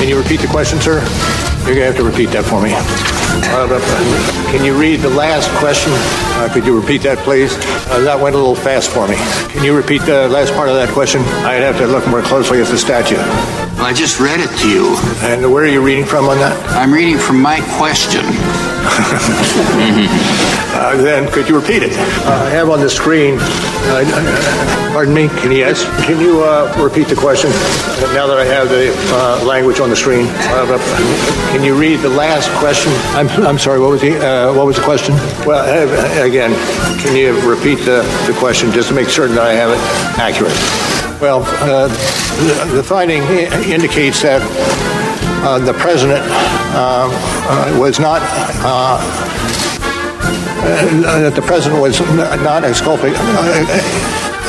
Can you repeat the question, sir? You're going to have to repeat that for me. Can you read the last question? Uh, could you repeat that, please? Uh, that went a little fast for me. Can you repeat the last part of that question? I'd have to look more closely at the statute. I just read it to you. And where are you reading from on that? I'm reading from my question. uh, then could you repeat it? Uh, I have on the screen. Uh, pardon me. Can you ask? Can you uh, repeat the question? Now that I have the uh, language on the screen, uh, can you read the last question? I'm, I'm sorry. What was the What was the question? Well, again, can you repeat the, the question just to make certain that I have it accurate? Well, the, the finding indicates that uh, the president uh, uh, was not that the president was not exculpated,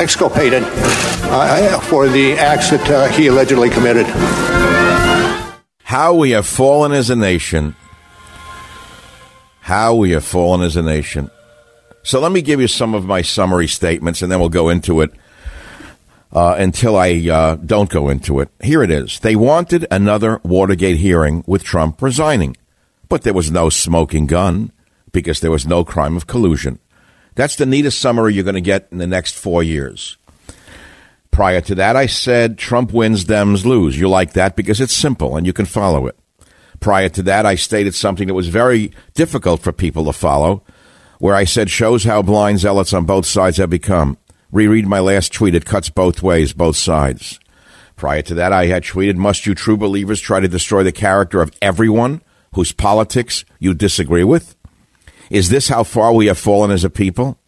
exculpated for the acts that he allegedly committed. How we have fallen as a nation. How we have fallen as a nation. So let me give you some of my summary statements, and then we'll go into it uh, until I uh, don't go into it. Here it is. They wanted another Watergate hearing with Trump resigning, but there was no smoking gun because there was no crime of collusion. That's the neatest summary you're going to get in the next four years. Prior to that, I said Trump wins, Dems lose. You like that because it's simple and you can follow it. Prior to that, I stated something that was very difficult for people to follow, where I said shows how blind zealots on both sides have become. Reread my last tweet. It cuts both ways, both sides. Prior to that, I had tweeted, must you true believers try to destroy the character of everyone whose politics you disagree with? Is this how far we have fallen as a people?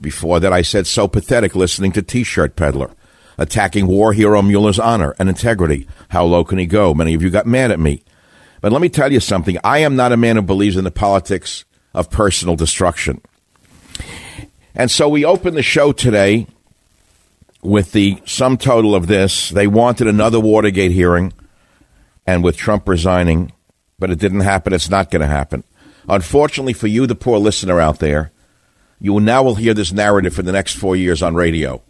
Before that, I said, so pathetic listening to T-shirt peddler, attacking war hero Mueller's honor and integrity. How low can he go? Many of you got mad at me. But let me tell you something. I am not a man who believes in the politics of personal destruction. And so we open the show today with the sum total of this. They wanted another Watergate hearing, and with Trump resigning, but it didn't happen. It's not going to happen. Unfortunately for you, the poor listener out there, you now will hear this narrative for the next four years on radio.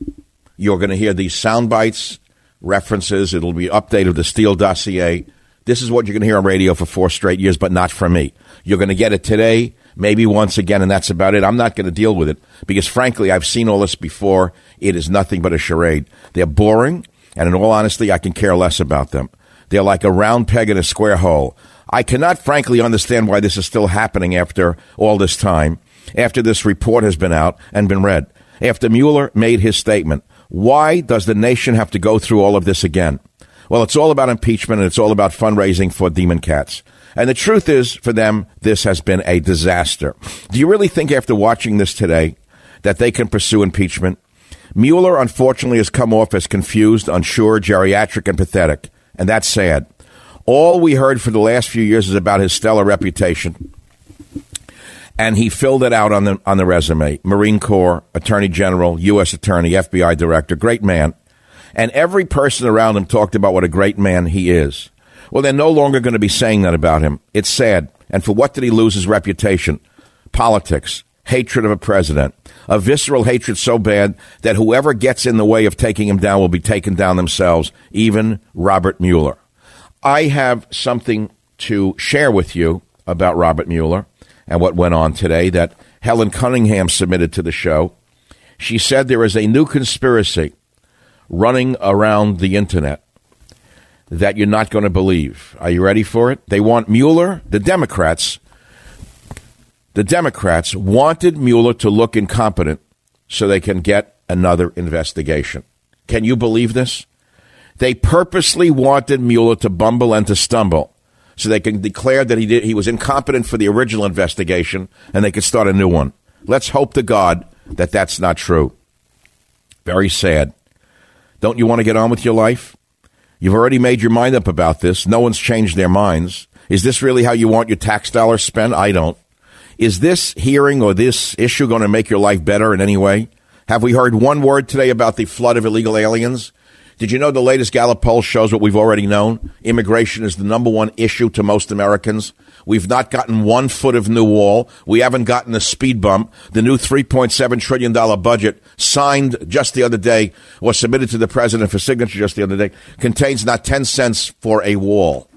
You're going to hear these sound bites, references. It'll be update of the Steele dossier. This is what you're going to hear on radio for four straight years, but not from me. You're going to get it today maybe once again, and that's about it. I'm not going to deal with it because, frankly, I've seen all this before. It is nothing but a charade. They're boring, and in all honesty, I can care less about them. They're like a round peg in a square hole. I cannot, frankly, understand why this is still happening after all this time, after this report has been out and been read, after Mueller made his statement. Why does the nation have to go through all of this again? Well, it's all about impeachment and it's all about fundraising for demon cats. And the truth is, for them, this has been a disaster. Do you really think after watching this today that they can pursue impeachment? Mueller, unfortunately, has come off as confused, unsure, geriatric, and pathetic. And that's sad. All we heard for the last few years is about his stellar reputation. And he filled it out on the, on the resume. Marine Corps, Attorney General, U.S. Attorney, FBI Director, great man. And every person around him talked about what a great man he is. Well, they're no longer going to be saying that about him. It's sad. And for what did he lose his reputation? Politics, hatred of a president, a visceral hatred so bad that whoever gets in the way of taking him down will be taken down themselves, even Robert Mueller. I have something to share with you about Robert Mueller and what went on today that Helen Cunningham submitted to the show. She said there is a new conspiracy running around the internet that you're not going to believe. Are you ready for it? They want Mueller, the Democrats, the Democrats wanted Mueller to look incompetent so they can get another investigation. Can you believe this? They purposely wanted Mueller to bumble and to stumble so they can declare that he did, he was incompetent for the original investigation and they could start a new one. Let's hope to God that that's not true. Very sad. Don't you want to get on with your life? You've already made your mind up about this. No one's changed their minds. Is this really how you want your tax dollars spent? I don't. Is this hearing or this issue going to make your life better in any way? Have we heard one word today about the flood of illegal aliens? Did you know the latest Gallup poll shows what we've already known? Immigration is the number one issue to most Americans. We've not gotten one foot of new wall. We haven't gotten a speed bump. The new $3.7 trillion budget signed just the other day was submitted to the president for signature just the other day contains not 10 cents for a wall.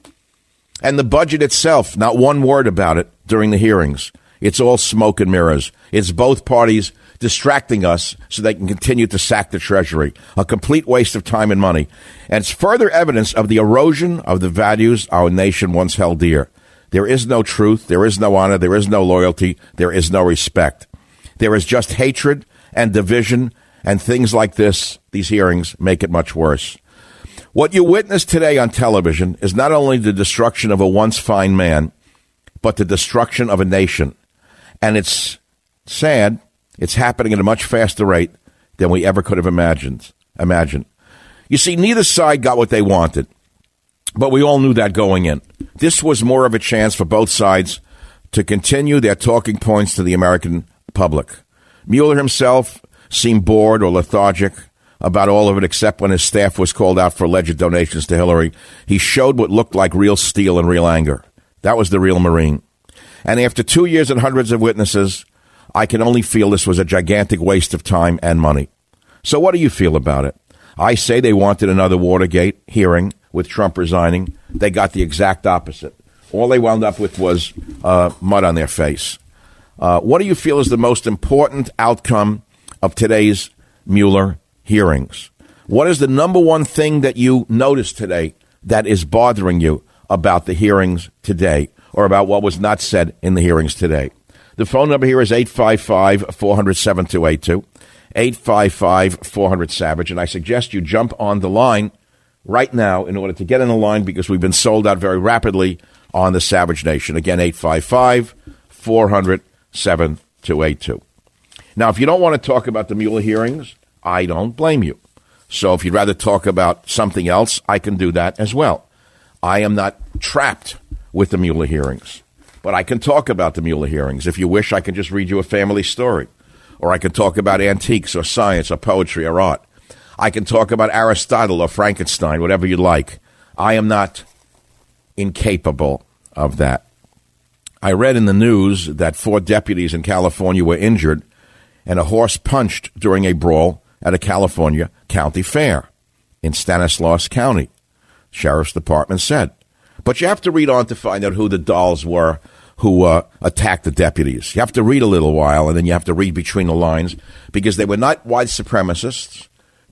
And the budget itself, not one word about it during the hearings. It's all smoke and mirrors. It's both parties distracting us so they can continue to sack the Treasury. A complete waste of time and money. And it's further evidence of the erosion of the values our nation once held dear. There is no truth, there is no honor, there is no loyalty, there is no respect. There is just hatred and division, and things like this, these hearings, make it much worse. What you witness today on television is not only the destruction of a once fine man, but the destruction of a nation. And it's sad. It's happening at a much faster rate than we ever could have imagined. Imagine. You see, neither side got what they wanted, but we all knew that going in. This was more of a chance for both sides to continue their talking points to the American public. Mueller himself seemed bored or lethargic about all of it, except when his staff was called out for alleged donations to Hillary. He showed what looked like real steel and real anger. That was the real Marine. And after two years and hundreds of witnesses, I can only feel this was a gigantic waste of time and money. So, what do you feel about it? I say they wanted another Watergate hearing with Trump resigning. They got the exact opposite. All they wound up with was uh, mud on their face. Uh, what do you feel is the most important outcome of today's Mueller hearings? What is the number one thing that you noticed today that is bothering you about the hearings today or about what was not said in the hearings today? The phone number here is 855 400 7282. 855 400 Savage. And I suggest you jump on the line right now in order to get in the line because we've been sold out very rapidly on the Savage Nation. Again, 855 400 7282. Now, if you don't want to talk about the Mueller hearings, I don't blame you. So if you'd rather talk about something else, I can do that as well. I am not trapped with the Mueller hearings. But I can talk about the Mueller hearings. If you wish, I can just read you a family story. Or I can talk about antiques or science or poetry or art. I can talk about Aristotle or Frankenstein, whatever you like. I am not incapable of that. I read in the news that four deputies in California were injured and a horse punched during a brawl at a California county fair in Stanislaus County, Sheriff's Department said. But you have to read on to find out who the dolls were who uh, attacked the deputies. You have to read a little while, and then you have to read between the lines because they were not white supremacists,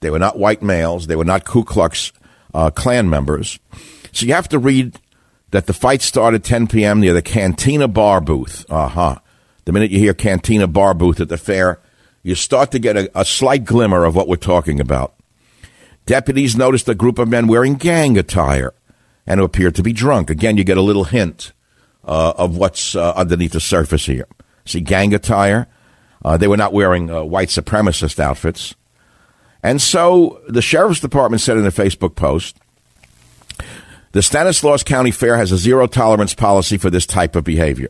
they were not white males, they were not Ku Klux uh, Klan members. So you have to read that the fight started 10 p.m. near the Cantina Bar booth. Uh huh. The minute you hear Cantina Bar booth at the fair, you start to get a, a slight glimmer of what we're talking about. Deputies noticed a group of men wearing gang attire and who appeared to be drunk. Again, you get a little hint uh, of what's uh, underneath the surface here. See, gang attire. Uh, they were not wearing uh, white supremacist outfits. And so the sheriff's department said in a Facebook post the Stanislaus County Fair has a zero tolerance policy for this type of behavior.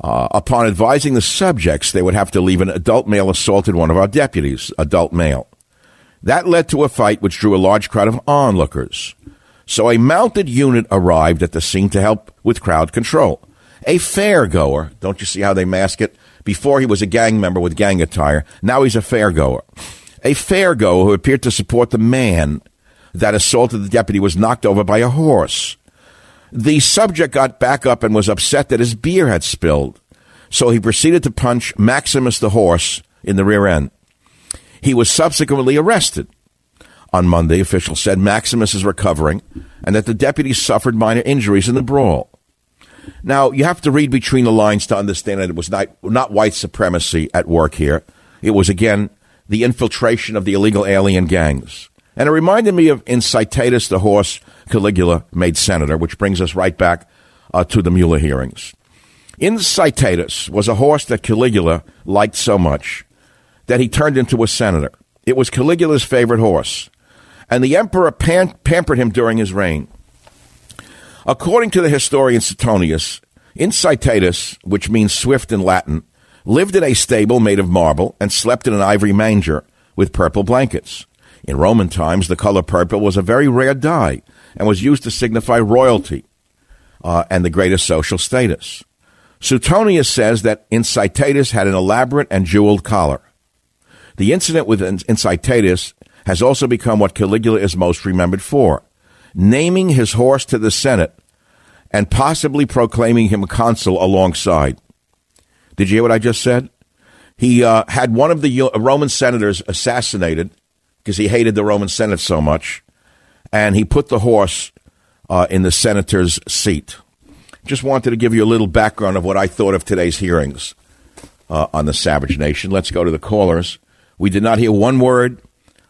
Uh, upon advising the subjects, they would have to leave an adult male assaulted one of our deputies, adult male. That led to a fight which drew a large crowd of onlookers. So a mounted unit arrived at the scene to help with crowd control. A fair goer, don't you see how they mask it? Before he was a gang member with gang attire, now he's a fair goer. A fair goer who appeared to support the man that assaulted the deputy was knocked over by a horse. The subject got back up and was upset that his beer had spilled, so he proceeded to punch Maximus the horse in the rear end. He was subsequently arrested. On Monday, officials said Maximus is recovering and that the deputy suffered minor injuries in the brawl. Now, you have to read between the lines to understand that it was not, not white supremacy at work here. It was, again, the infiltration of the illegal alien gangs. And it reminded me of Incitatus, the horse Caligula made senator, which brings us right back uh, to the Mueller hearings. Incitatus was a horse that Caligula liked so much that he turned into a senator. It was Caligula's favorite horse, and the emperor pam- pampered him during his reign. According to the historian Suetonius, Incitatus, which means swift in Latin, lived in a stable made of marble and slept in an ivory manger with purple blankets. In Roman times, the color purple was a very rare dye and was used to signify royalty uh, and the greatest social status. Suetonius says that Incitatus had an elaborate and jeweled collar. The incident with Incitatus has also become what Caligula is most remembered for naming his horse to the Senate and possibly proclaiming him consul alongside. Did you hear what I just said? He uh, had one of the Roman senators assassinated because he hated the Roman Senate so much, and he put the horse uh, in the senator's seat. Just wanted to give you a little background of what I thought of today's hearings uh, on the Savage Nation. Let's go to the callers. We did not hear one word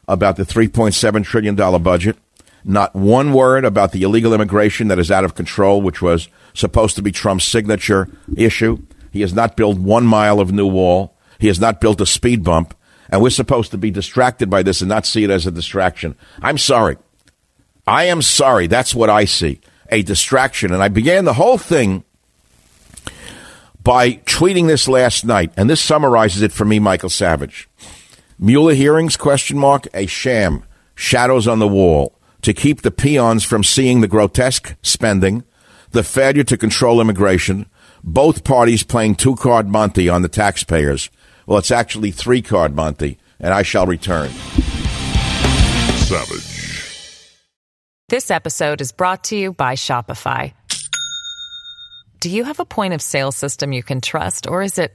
about the $3.7 trillion budget, not one word about the illegal immigration that is out of control, which was supposed to be Trump's signature issue. He has not built one mile of new wall. He has not built a speed bump. And we're supposed to be distracted by this and not see it as a distraction. I'm sorry. I am sorry. That's what I see a distraction. And I began the whole thing by tweeting this last night, and this summarizes it for me, Michael Savage. Mueller hearings, question mark, a sham, shadows on the wall to keep the peons from seeing the grotesque spending, the failure to control immigration, both parties playing two card Monty on the taxpayers. Well, it's actually three card Monty, and I shall return. Savage. This episode is brought to you by Shopify. Do you have a point of sale system you can trust, or is it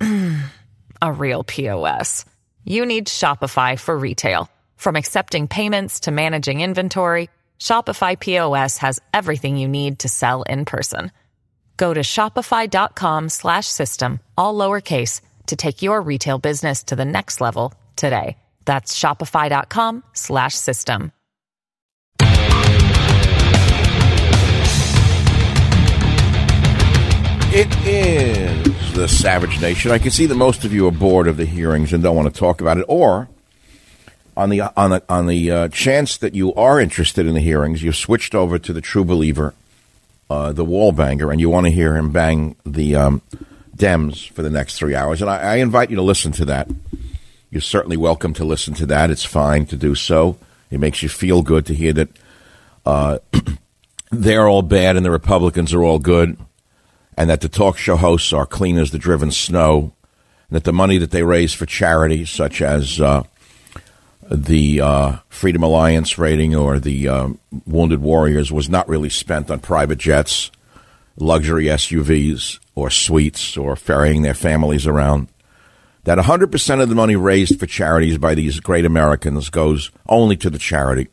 a real POS? You need Shopify for retail. From accepting payments to managing inventory, Shopify POS has everything you need to sell in person. Go to shopify.com slash system, all lowercase, to take your retail business to the next level today. That's shopify.com slash system. It is the Savage Nation. I can see that most of you are bored of the hearings and don't want to talk about it, or on the on the on the uh, chance that you are interested in the hearings, you've switched over to the True Believer, uh, the wall banger, and you want to hear him bang the um, Dems for the next three hours. And I, I invite you to listen to that. You're certainly welcome to listen to that. It's fine to do so. It makes you feel good to hear that uh, they're all bad and the Republicans are all good and that the talk show hosts are clean as the driven snow, and that the money that they raise for charities, such as uh, the uh, Freedom Alliance rating or the uh, Wounded Warriors, was not really spent on private jets, luxury SUVs, or suites, or ferrying their families around. That 100% of the money raised for charities by these great Americans goes only to the charity.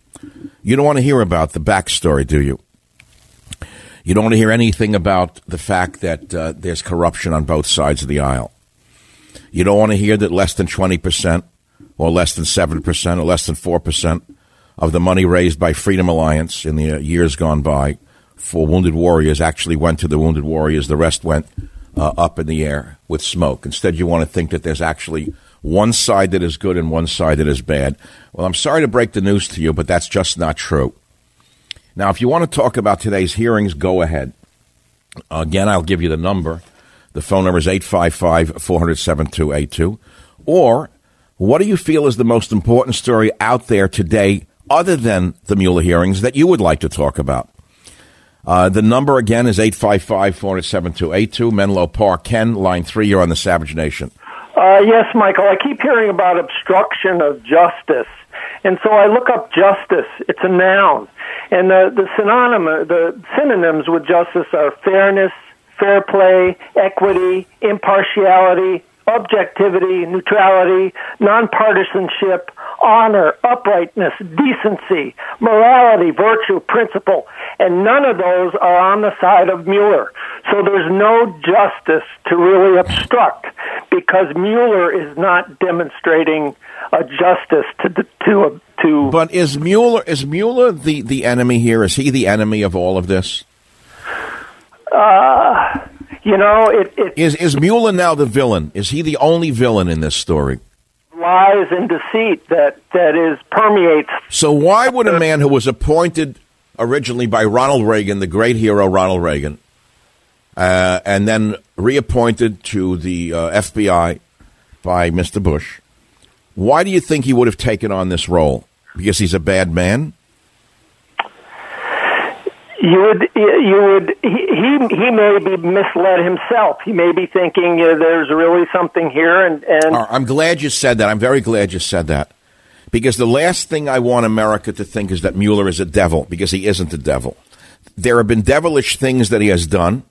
You don't want to hear about the backstory, do you? You don't want to hear anything about the fact that uh, there's corruption on both sides of the aisle. You don't want to hear that less than 20% or less than 7% or less than 4% of the money raised by Freedom Alliance in the uh, years gone by for Wounded Warriors actually went to the Wounded Warriors. The rest went uh, up in the air with smoke. Instead, you want to think that there's actually one side that is good and one side that is bad. Well, I'm sorry to break the news to you, but that's just not true. Now, if you want to talk about today's hearings, go ahead. Again, I'll give you the number. The phone number is 855 400 7282. Or, what do you feel is the most important story out there today, other than the Mueller hearings, that you would like to talk about? Uh, the number again is 855 400 7282. Menlo Park. Ken, line three, you're on the Savage Nation. Uh, yes, Michael. I keep hearing about obstruction of justice. And so I look up justice. It's a noun. And the, the synonym, the synonyms with justice are fairness, fair play, equity, impartiality, objectivity, neutrality, nonpartisanship, honor, uprightness, decency, morality, virtue, principle. and none of those are on the side of Mueller. So there's no justice to really obstruct because Mueller is not demonstrating a justice to to to. But is Mueller is Mueller the the enemy here? Is he the enemy of all of this? Uh, you know, it, it is is Mueller now the villain? Is he the only villain in this story? Lies and deceit that that is permeates. So why would a man who was appointed originally by Ronald Reagan, the great hero Ronald Reagan, uh, and then reappointed to the uh, FBI by Mr. Bush, why do you think he would have taken on this role? Because he's a bad man? You would, you would. He he, may be misled himself. He may be thinking uh, there's really something here, and and. I'm glad you said that. I'm very glad you said that, because the last thing I want America to think is that Mueller is a devil, because he isn't a devil. There have been devilish things that he has done.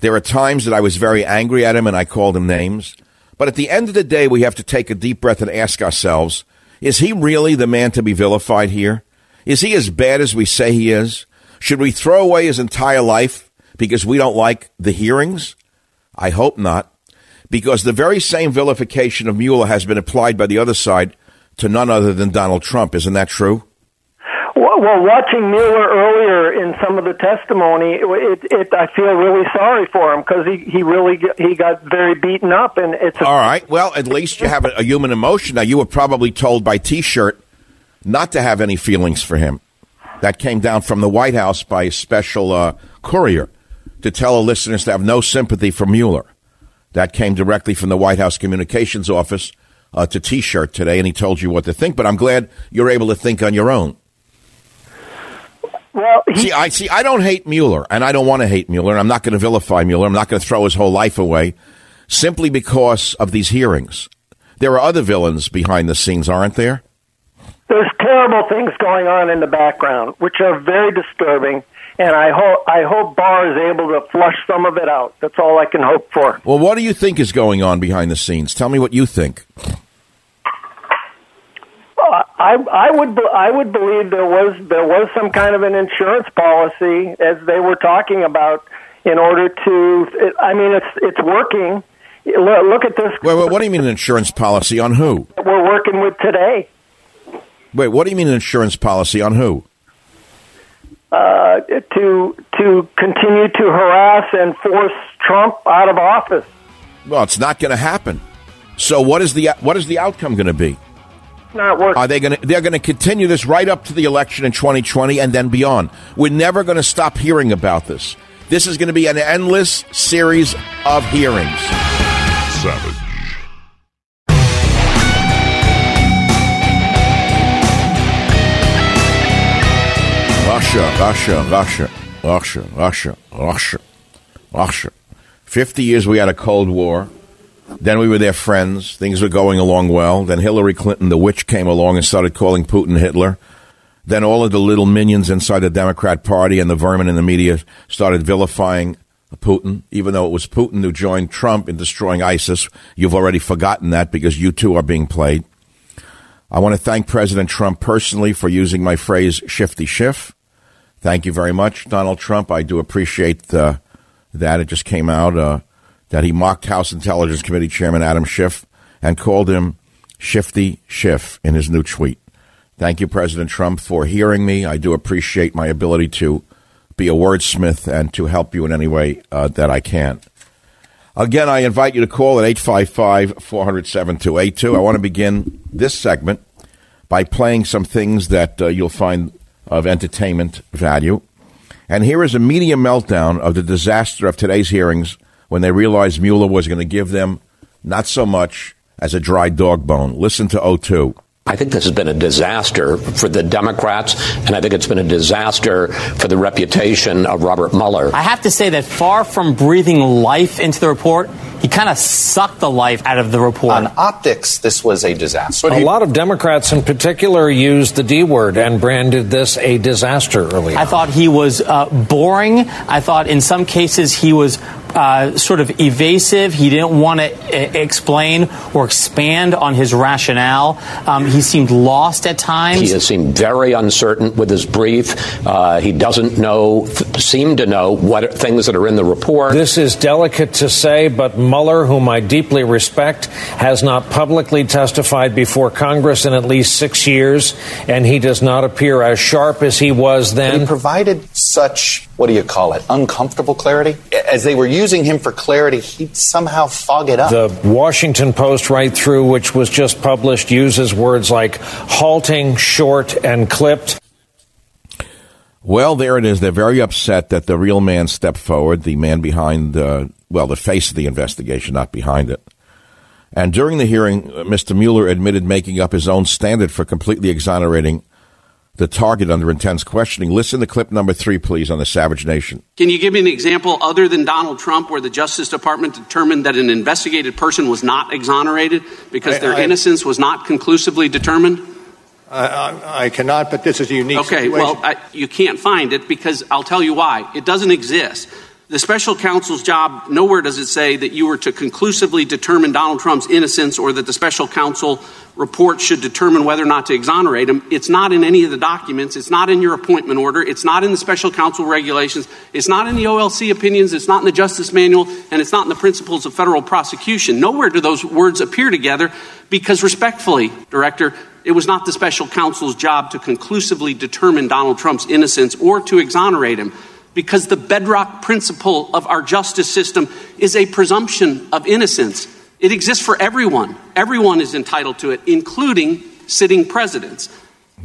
There are times that I was very angry at him and I called him names. But at the end of the day, we have to take a deep breath and ask ourselves, is he really the man to be vilified here? Is he as bad as we say he is? Should we throw away his entire life because we don't like the hearings? I hope not. Because the very same vilification of Mueller has been applied by the other side to none other than Donald Trump. Isn't that true? Well, well, watching Mueller earlier in some of the testimony, it, it, I feel really sorry for him because he, he really he got very beaten up, and it's a- all right. Well, at least you have a, a human emotion. Now, you were probably told by T-shirt not to have any feelings for him. That came down from the White House by a special uh, courier to tell the listeners to have no sympathy for Mueller. That came directly from the White House communications office uh, to T-shirt today, and he told you what to think. But I'm glad you're able to think on your own. Well, he, see, I see. I don't hate Mueller, and I don't want to hate Mueller. And I'm not going to vilify Mueller. I'm not going to throw his whole life away, simply because of these hearings. There are other villains behind the scenes, aren't there? There's terrible things going on in the background, which are very disturbing. And I hope I hope Barr is able to flush some of it out. That's all I can hope for. Well, what do you think is going on behind the scenes? Tell me what you think. Uh, I I would I would believe there was there was some kind of an insurance policy as they were talking about in order to. I mean, it's it's working. Look at this. Wait, wait, what do you mean an insurance policy on who? We're working with today. Wait, what do you mean an insurance policy on who? Uh, to to continue to harass and force Trump out of office. Well, it's not going to happen. So, what is the what is the outcome going to be? not working. Are they going to? They're going to continue this right up to the election in 2020 and then beyond. We're never going to stop hearing about this. This is going to be an endless series of hearings. Savage. Russia, Russia, Russia, Russia, Russia, Russia, Russia. Fifty years we had a Cold War. Then we were their friends. Things were going along well. Then Hillary Clinton, the witch, came along and started calling Putin Hitler. Then all of the little minions inside the Democrat Party and the vermin in the media started vilifying Putin, even though it was Putin who joined Trump in destroying ISIS. You've already forgotten that because you too are being played. I want to thank President Trump personally for using my phrase shifty Schiff. Thank you very much, Donald Trump. I do appreciate uh, that. It just came out. Uh, that he mocked House Intelligence Committee Chairman Adam Schiff and called him Shifty Schiff in his new tweet. Thank you, President Trump, for hearing me. I do appreciate my ability to be a wordsmith and to help you in any way uh, that I can. Again, I invite you to call at 855 400 7282. I want to begin this segment by playing some things that uh, you'll find of entertainment value. And here is a media meltdown of the disaster of today's hearings when they realized Mueller was going to give them not so much as a dry dog bone. Listen to O2. I think this has been a disaster for the Democrats, and I think it's been a disaster for the reputation of Robert Mueller. I have to say that far from breathing life into the report, he kind of sucked the life out of the report. On optics, this was a disaster. a lot of Democrats in particular used the D word and branded this a disaster earlier. I thought he was uh, boring. I thought in some cases he was uh, sort of evasive. He didn't want to uh, explain or expand on his rationale. Um, he seemed lost at times. He has seemed very uncertain with his brief. Uh, he doesn't know, seem to know what things that are in the report. This is delicate to say, but Mueller, whom I deeply respect, has not publicly testified before Congress in at least six years, and he does not appear as sharp as he was then. But he provided such, what do you call it, uncomfortable clarity? As they were using him for clarity, he'd somehow fog it up. The Washington Post, right through, which was just published, uses words like halting, short, and clipped. Well, there it is. They're very upset that the real man stepped forward, the man behind, uh, well, the face of the investigation, not behind it. And during the hearing, uh, Mr. Mueller admitted making up his own standard for completely exonerating the target under intense questioning. Listen to clip number three, please, on the Savage Nation. Can you give me an example other than Donald Trump where the Justice Department determined that an investigated person was not exonerated because I- their I- innocence was not conclusively determined? I, I, I cannot, but this is a unique Okay, situation. well, I, you can't find it because I'll tell you why. It doesn't exist. The special counsel's job, nowhere does it say that you were to conclusively determine Donald Trump's innocence or that the special counsel report should determine whether or not to exonerate him. It's not in any of the documents. It's not in your appointment order. It's not in the special counsel regulations. It's not in the OLC opinions. It's not in the Justice Manual. And it's not in the principles of federal prosecution. Nowhere do those words appear together because, respectfully, Director, it was not the special counsel's job to conclusively determine Donald Trump's innocence or to exonerate him because the bedrock principle of our justice system is a presumption of innocence. It exists for everyone. Everyone is entitled to it, including sitting presidents.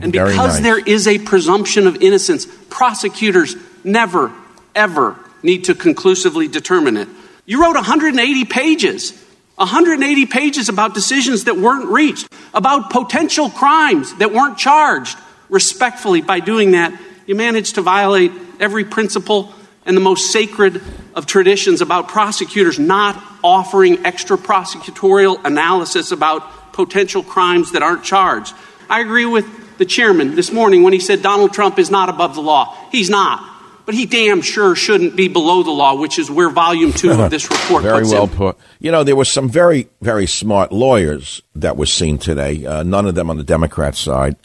And Very because nice. there is a presumption of innocence, prosecutors never, ever need to conclusively determine it. You wrote 180 pages, 180 pages about decisions that weren't reached, about potential crimes that weren't charged. Respectfully, by doing that, you managed to violate every principle and the most sacred of traditions about prosecutors not offering extra prosecutorial analysis about potential crimes that aren't charged. I agree with the chairman this morning when he said Donald Trump is not above the law. He's not. But he damn sure shouldn't be below the law, which is where volume two of this report Very puts well him. put. You know, there were some very, very smart lawyers that were seen today. Uh, none of them on the Democrat side.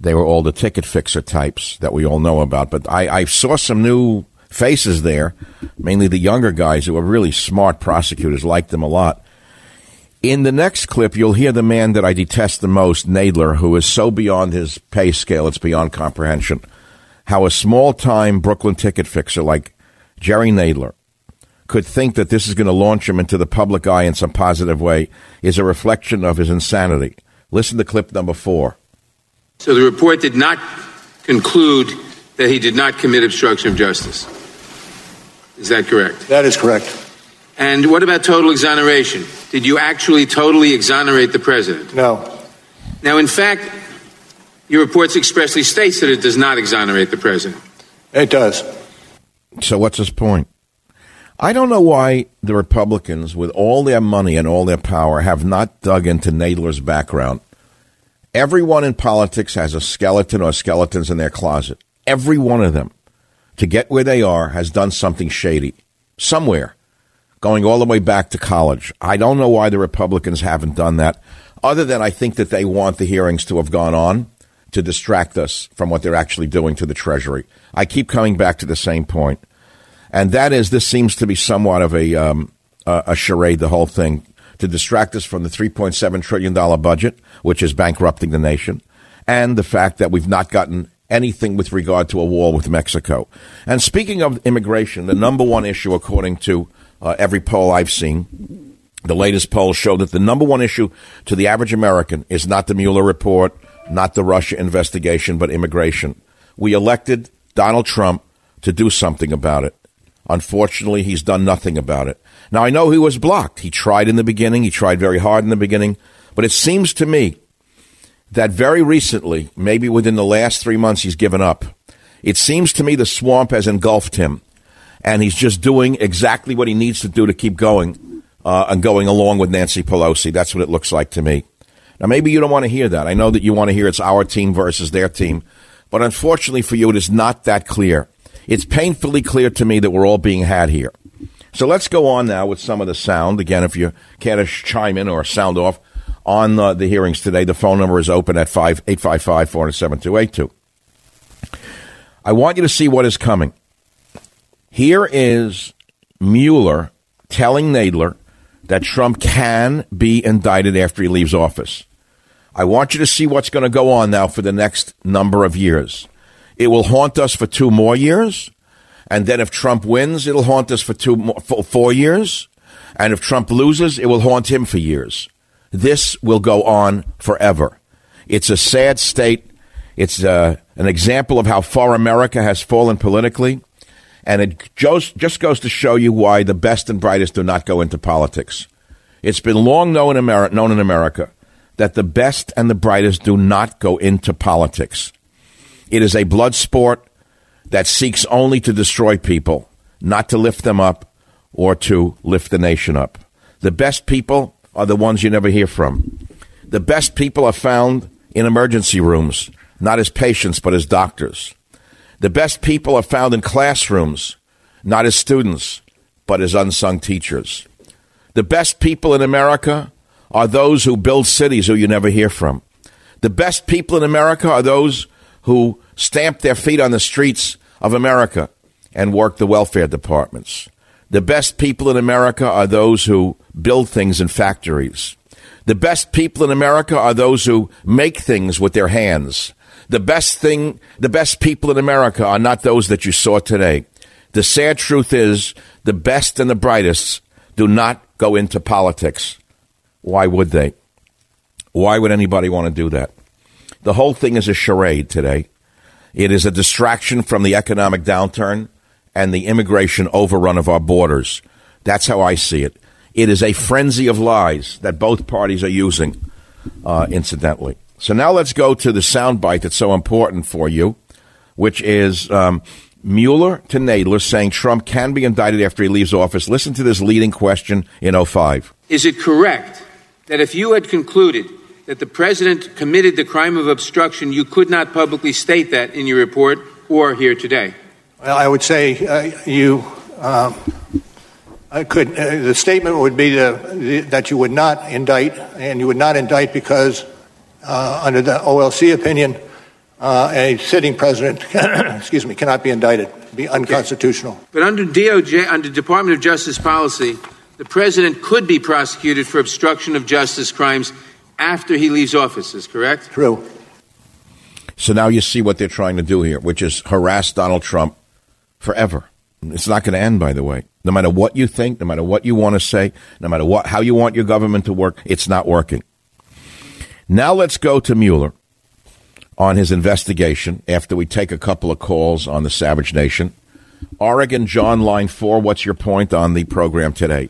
They were all the ticket fixer types that we all know about. But I, I saw some new faces there, mainly the younger guys who were really smart prosecutors, liked them a lot. In the next clip, you'll hear the man that I detest the most, Nadler, who is so beyond his pay scale, it's beyond comprehension. How a small time Brooklyn ticket fixer like Jerry Nadler could think that this is going to launch him into the public eye in some positive way is a reflection of his insanity. Listen to clip number four. So the report did not conclude that he did not commit obstruction of justice. Is that correct? That is correct. And what about total exoneration? Did you actually totally exonerate the president? No. Now, in fact, your reports expressly states that it does not exonerate the president. It does. So what's his point? I don't know why the Republicans, with all their money and all their power, have not dug into Nadler's background. Everyone in politics has a skeleton or skeletons in their closet. Every one of them, to get where they are, has done something shady. Somewhere. Going all the way back to college. I don't know why the Republicans haven't done that, other than I think that they want the hearings to have gone on to distract us from what they're actually doing to the Treasury. I keep coming back to the same point and that is this seems to be somewhat of a um, a charade. The whole thing to distract us from the 3.7 trillion dollar budget, which is bankrupting the nation, and the fact that we've not gotten anything with regard to a wall with Mexico. And speaking of immigration, the number one issue, according to uh, every poll I've seen, the latest polls show that the number one issue to the average American is not the Mueller report, not the Russia investigation, but immigration. We elected Donald Trump to do something about it. Unfortunately, he's done nothing about it. Now, I know he was blocked. He tried in the beginning. He tried very hard in the beginning. But it seems to me that very recently, maybe within the last three months, he's given up. It seems to me the swamp has engulfed him, and he's just doing exactly what he needs to do to keep going uh, and going along with Nancy Pelosi. That's what it looks like to me. Now, maybe you don't want to hear that. I know that you want to hear it's our team versus their team, but unfortunately for you, it is not that clear. It's painfully clear to me that we're all being had here. So let's go on now with some of the sound. Again, if you care to chime in or sound off on the, the hearings today, the phone number is open at 5 855 407 282. I want you to see what is coming. Here is Mueller telling Nadler that Trump can be indicted after he leaves office. I want you to see what's going to go on now for the next number of years. It will haunt us for two more years. And then if Trump wins, it'll haunt us for two more, for four years. And if Trump loses, it will haunt him for years. This will go on forever. It's a sad state. It's uh, an example of how far America has fallen politically. And it just, just goes to show you why the best and brightest do not go into politics. It's been long known in, known in America that the best and the brightest do not go into politics. It is a blood sport that seeks only to destroy people, not to lift them up or to lift the nation up. The best people are the ones you never hear from. The best people are found in emergency rooms, not as patients, but as doctors. The best people are found in classrooms, not as students, but as unsung teachers. The best people in America are those who build cities who you never hear from. The best people in America are those who stamp their feet on the streets of America and work the welfare departments. The best people in America are those who build things in factories. The best people in America are those who make things with their hands. The best thing, the best people in America are not those that you saw today. The sad truth is the best and the brightest do not go into politics. Why would they? Why would anybody want to do that? The whole thing is a charade today. It is a distraction from the economic downturn and the immigration overrun of our borders. That's how I see it. It is a frenzy of lies that both parties are using, uh, incidentally. So now let's go to the soundbite that's so important for you, which is um, Mueller to Nadler saying Trump can be indicted after he leaves office. Listen to this leading question in 05. Is it correct that if you had concluded that the president committed the crime of obstruction, you could not publicly state that in your report or here today? Well, I would say uh, you. Um, I could. Uh, the statement would be the, the, that you would not indict, and you would not indict because, uh, under the OLC opinion, uh, a sitting president, excuse me, cannot be indicted, be unconstitutional. Okay. But under DOJ, under Department of Justice policy, the president could be prosecuted for obstruction of justice crimes after he leaves office. Is correct? True. So now you see what they're trying to do here, which is harass Donald Trump forever. It's not going to end, by the way. No matter what you think, no matter what you want to say, no matter what how you want your government to work, it's not working. Now let's go to Mueller on his investigation after we take a couple of calls on the Savage Nation. Oregon, John, line four. What's your point on the program today?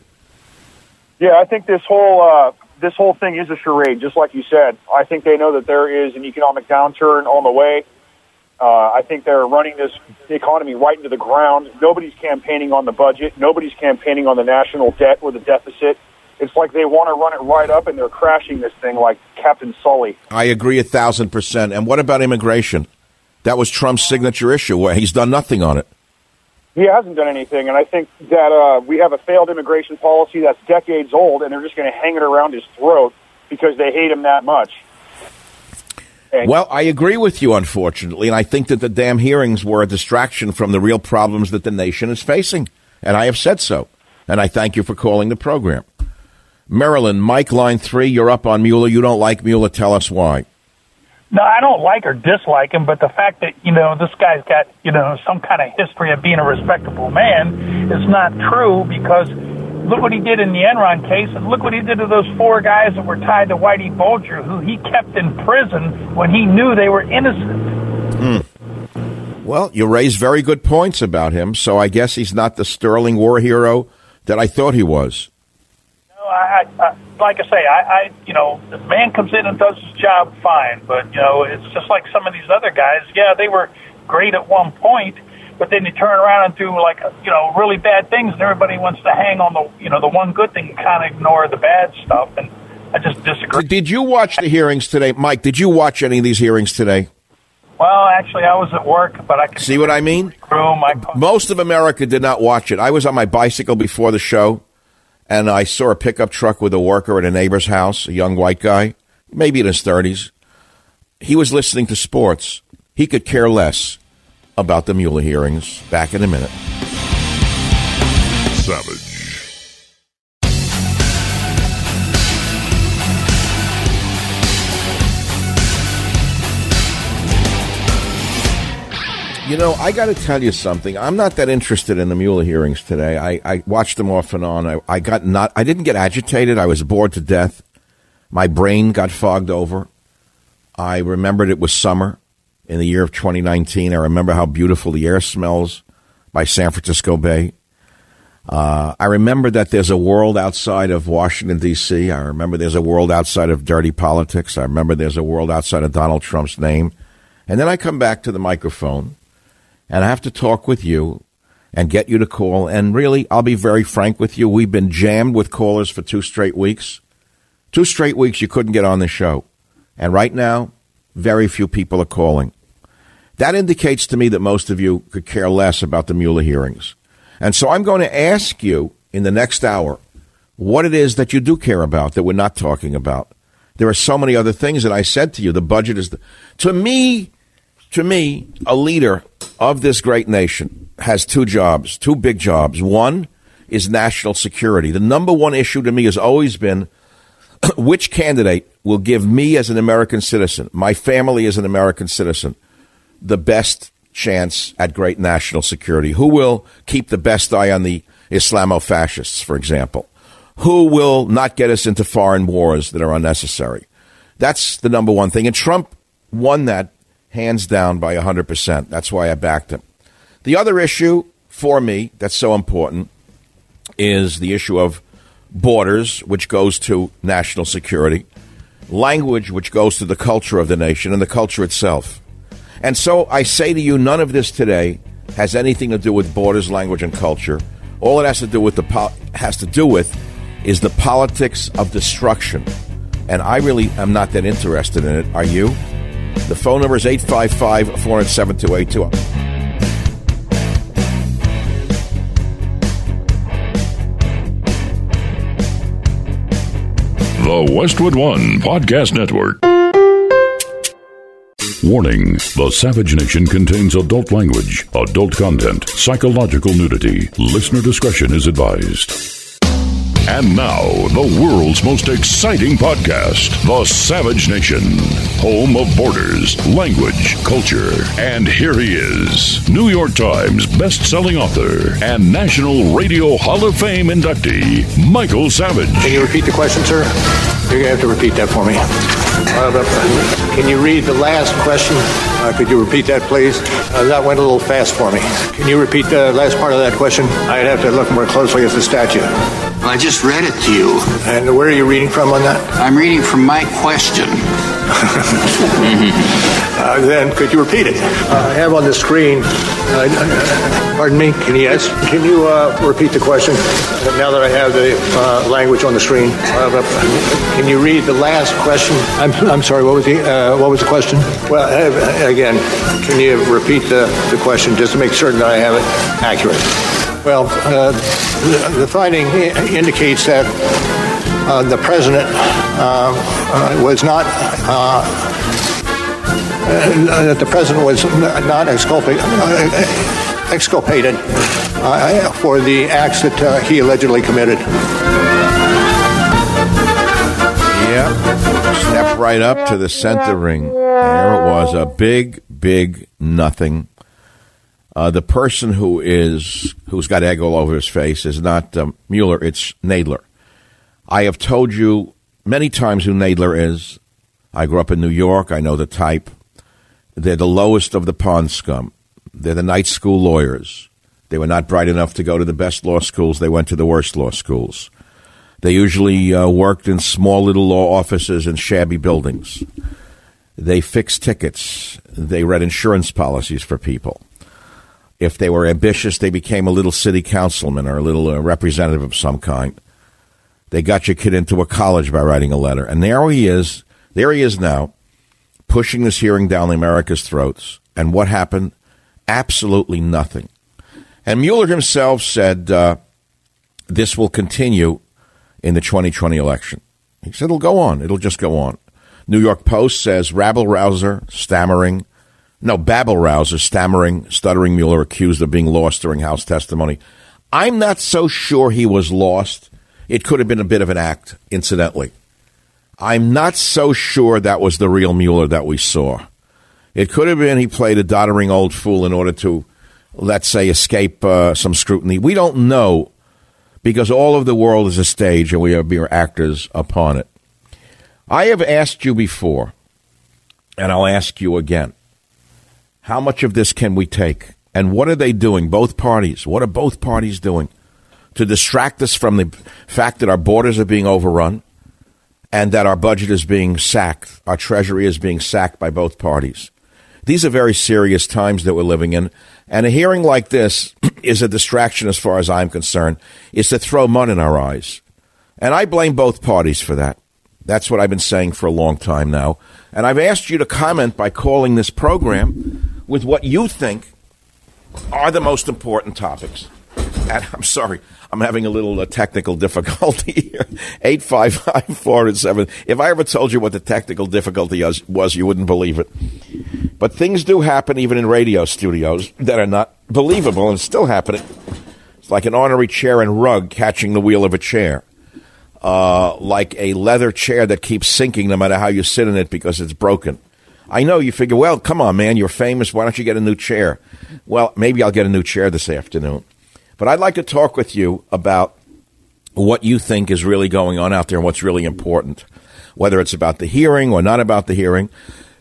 Yeah, I think this whole uh, this whole thing is a charade, just like you said. I think they know that there is an economic downturn on the way. Uh, I think they're running this economy right into the ground. Nobody's campaigning on the budget. Nobody's campaigning on the national debt or the deficit. It's like they want to run it right up, and they're crashing this thing like Captain Sully. I agree a thousand percent. And what about immigration? That was Trump's signature issue. Where he's done nothing on it. He hasn't done anything, and I think that uh, we have a failed immigration policy that's decades old, and they're just going to hang it around his throat because they hate him that much. And well, I agree with you, unfortunately, and I think that the damn hearings were a distraction from the real problems that the nation is facing, and I have said so. And I thank you for calling the program. Maryland, Mike, line three, you're up on Mueller. You don't like Mueller. Tell us why. No, I don't like or dislike him, but the fact that, you know, this guy's got, you know, some kind of history of being a respectable man is not true because look what he did in the Enron case and look what he did to those four guys that were tied to Whitey Bulger, who he kept in prison when he knew they were innocent. Hmm. Well, you raise very good points about him, so I guess he's not the sterling war hero that I thought he was. I, I, like I say, I, I, you know, the man comes in and does his job fine, but you know, it's just like some of these other guys. Yeah, they were great at one point, but then you turn around and do like you know really bad things, and everybody wants to hang on the you know the one good thing and kind of ignore the bad stuff. And I just disagree. Did you watch the hearings today, Mike? Did you watch any of these hearings today? Well, actually, I was at work, but I could See what I mean? room. I Most of America did not watch it. I was on my bicycle before the show, and I saw a pickup truck with a worker at a neighbor's house, a young white guy, maybe in his 30s. He was listening to sports. He could care less about the Mueller hearings. Back in a minute. Savage. You know, I got to tell you something. I'm not that interested in the Mueller hearings today. I, I watched them off and on. I, I got not. I didn't get agitated. I was bored to death. My brain got fogged over. I remembered it was summer in the year of 2019. I remember how beautiful the air smells by San Francisco Bay. Uh, I remember that there's a world outside of Washington, D.C. I remember there's a world outside of dirty politics. I remember there's a world outside of Donald Trump's name. And then I come back to the microphone and I have to talk with you and get you to call. And really, I'll be very frank with you. We've been jammed with callers for two straight weeks. Two straight weeks you couldn't get on the show. And right now, very few people are calling. That indicates to me that most of you could care less about the Mueller hearings. And so I'm going to ask you in the next hour what it is that you do care about that we're not talking about. There are so many other things that I said to you. The budget is, the, to me, to me, a leader of this great nation has two jobs, two big jobs. One is national security. The number one issue to me has always been which candidate will give me as an American citizen, my family as an American citizen, the best chance at great national security? Who will keep the best eye on the Islamo fascists, for example? Who will not get us into foreign wars that are unnecessary? That's the number one thing. And Trump won that hands down by 100%. That's why I backed him. The other issue for me that's so important is the issue of borders, which goes to national security, language, which goes to the culture of the nation and the culture itself. And so I say to you, none of this today has anything to do with borders, language, and culture. All it has to do with the po- has to do with is the politics of destruction. And I really am not that interested in it. Are you? The phone number is 855 407 2820. The Westwood One Podcast Network. Warning The Savage Nation contains adult language, adult content, psychological nudity. Listener discretion is advised. And now, the world's most exciting podcast, The Savage Nation, home of borders, language, culture. And here he is, New York Times best-selling author and National Radio Hall of Fame inductee, Michael Savage. Can you repeat the question, sir? You're going to have to repeat that for me. Uh, can you read the last question? Uh, could you repeat that, please? Uh, that went a little fast for me. Can you repeat the last part of that question? I'd have to look more closely at the statute. Well, I just read it to you. And where are you reading from on that? I'm reading from my question. Uh, then could you repeat it? Uh, I have on the screen. Uh, uh, pardon me. Can you yes? Can you uh, repeat the question? Uh, now that I have the uh, language on the screen, uh, can you read the last question? I'm, I'm sorry. What was the uh, what was the question? Well, uh, again, can you repeat the, the question just to make certain that I have it accurate? Well, uh, the, the finding indicates that uh, the president uh, uh, was not. Uh, uh, that the president was not exculpated, exculpated for the acts that he allegedly committed. Yep. Step right up to the center ring. There it was, a big, big nothing. Uh, the person who is who's got egg all over his face is not um, Mueller; it's Nadler. I have told you many times who Nadler is. I grew up in New York. I know the type. They're the lowest of the pond scum. They're the night school lawyers. They were not bright enough to go to the best law schools. They went to the worst law schools. They usually uh, worked in small little law offices in shabby buildings. They fixed tickets. They read insurance policies for people. If they were ambitious, they became a little city councilman or a little uh, representative of some kind. They got your kid into a college by writing a letter. And there he is. There he is now, pushing this hearing down the America's throats. And what happened? Absolutely nothing. And Mueller himself said uh, this will continue in the 2020 election. He said it'll go on. It'll just go on. New York Post says rabble rouser, stammering, no, babble rouser, stammering, stuttering Mueller accused of being lost during House testimony. I'm not so sure he was lost. It could have been a bit of an act, incidentally. I'm not so sure that was the real Mueller that we saw. It could have been he played a doddering old fool in order to, let's say, escape uh, some scrutiny. We don't know because all of the world is a stage and we are mere actors upon it. I have asked you before, and I'll ask you again how much of this can we take? And what are they doing? Both parties. What are both parties doing to distract us from the fact that our borders are being overrun and that our budget is being sacked? Our treasury is being sacked by both parties. These are very serious times that we're living in. And a hearing like this is a distraction as far as I'm concerned, is to throw mud in our eyes. And I blame both parties for that. That's what I've been saying for a long time now. And I've asked you to comment by calling this program with what you think are the most important topics. And I'm sorry, I'm having a little uh, technical difficulty here. 855 407. If I ever told you what the technical difficulty was, was, you wouldn't believe it. But things do happen even in radio studios that are not believable and still happening. It's like an ornery chair and rug catching the wheel of a chair. Uh, like a leather chair that keeps sinking no matter how you sit in it because it's broken. I know you figure, well, come on, man, you're famous. Why don't you get a new chair? Well, maybe I'll get a new chair this afternoon. But I'd like to talk with you about what you think is really going on out there and what's really important, whether it's about the hearing or not about the hearing.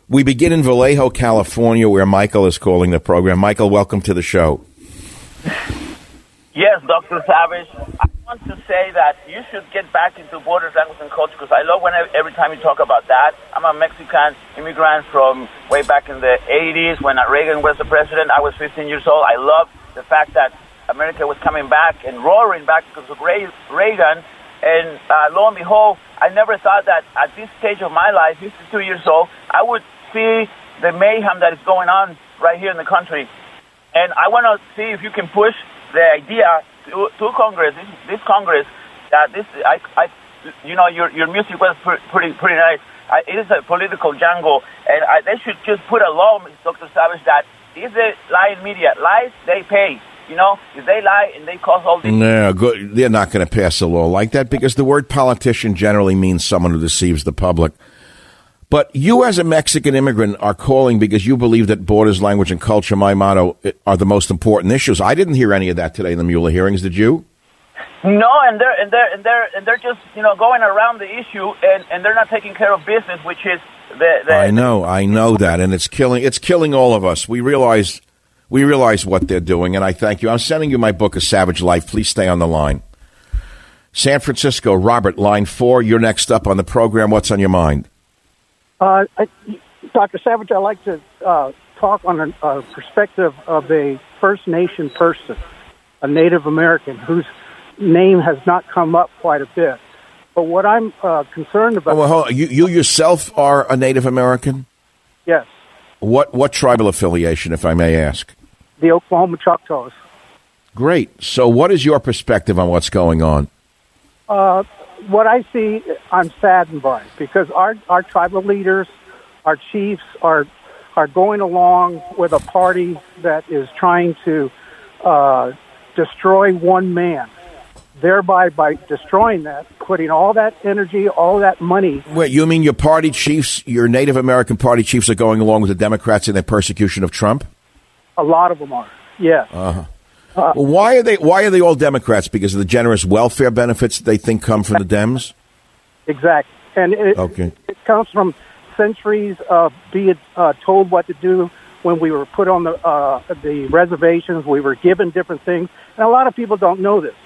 We begin in Vallejo, California, where Michael is calling the program. Michael, welcome to the show. Yes, Dr. Savage. I want to say that you should get back into borders, language, and culture because I love when every time you talk about that. I'm a Mexican immigrant from way back in the 80s when Reagan was the president. I was 15 years old. I love the fact that America was coming back and roaring back because of Reagan. And uh, lo and behold, I never thought that at this stage of my life, 52 years old, I would see the mayhem that is going on right here in the country. And I want to see if you can push the idea to, to Congress, this, this Congress, that this, I, I, you know, your, your music was pretty, pretty nice. I, it is a political jungle, and I, they should just put a law, Dr. Savage, that if they lie in media, lies, they pay. You know, if they lie and they cause all these. No, good. they're not going to pass a law like that because the word politician generally means someone who deceives the public. But you, as a Mexican immigrant, are calling because you believe that borders, language, and culture, my motto, are the most important issues. I didn't hear any of that today in the Mueller hearings. Did you? No, and they're and they're and they're and they're just you know going around the issue, and, and they're not taking care of business, which is the, the. I know, I know that, and it's killing it's killing all of us. We realize we realize what they're doing, and I thank you. I'm sending you my book, A Savage Life. Please stay on the line. San Francisco, Robert, line four. You're next up on the program. What's on your mind? Uh, I, Dr. Savage, I'd like to uh, talk on a, a, perspective of a First Nation person, a Native American whose name has not come up quite a bit. But what I'm uh, concerned about. Oh, well, you, you yourself are a Native American? Yes. What, what tribal affiliation, if I may ask? The Oklahoma Choctaws. Great. So, what is your perspective on what's going on? Uh, what I see, I'm saddened by because our our tribal leaders, our chiefs are are going along with a party that is trying to uh, destroy one man. Thereby, by destroying that, putting all that energy, all that money. Wait, you mean your party chiefs, your Native American party chiefs, are going along with the Democrats in their persecution of Trump? A lot of them are. Yes. Uh-huh. Uh, well, why are they? Why are they all Democrats? Because of the generous welfare benefits they think come from the Dems. Exactly, and it, okay. it comes from centuries of being uh, told what to do. When we were put on the uh, the reservations, we were given different things, and a lot of people don't know this.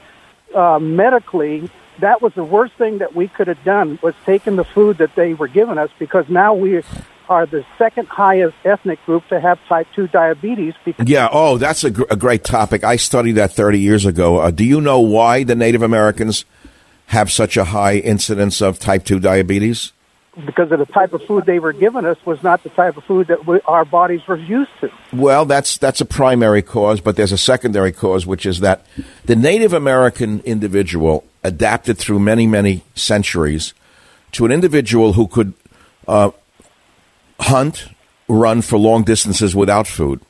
Uh, medically, that was the worst thing that we could have done was taken the food that they were giving us because now we are the second highest ethnic group to have type 2 diabetes. Because yeah, oh, that's a, gr- a great topic. I studied that 30 years ago. Uh, do you know why the Native Americans have such a high incidence of type 2 diabetes? because of the type of food they were given us was not the type of food that we, our bodies were used to. Well, that's that's a primary cause, but there's a secondary cause, which is that the Native American individual adapted through many many centuries to an individual who could uh, hunt, run for long distances without food.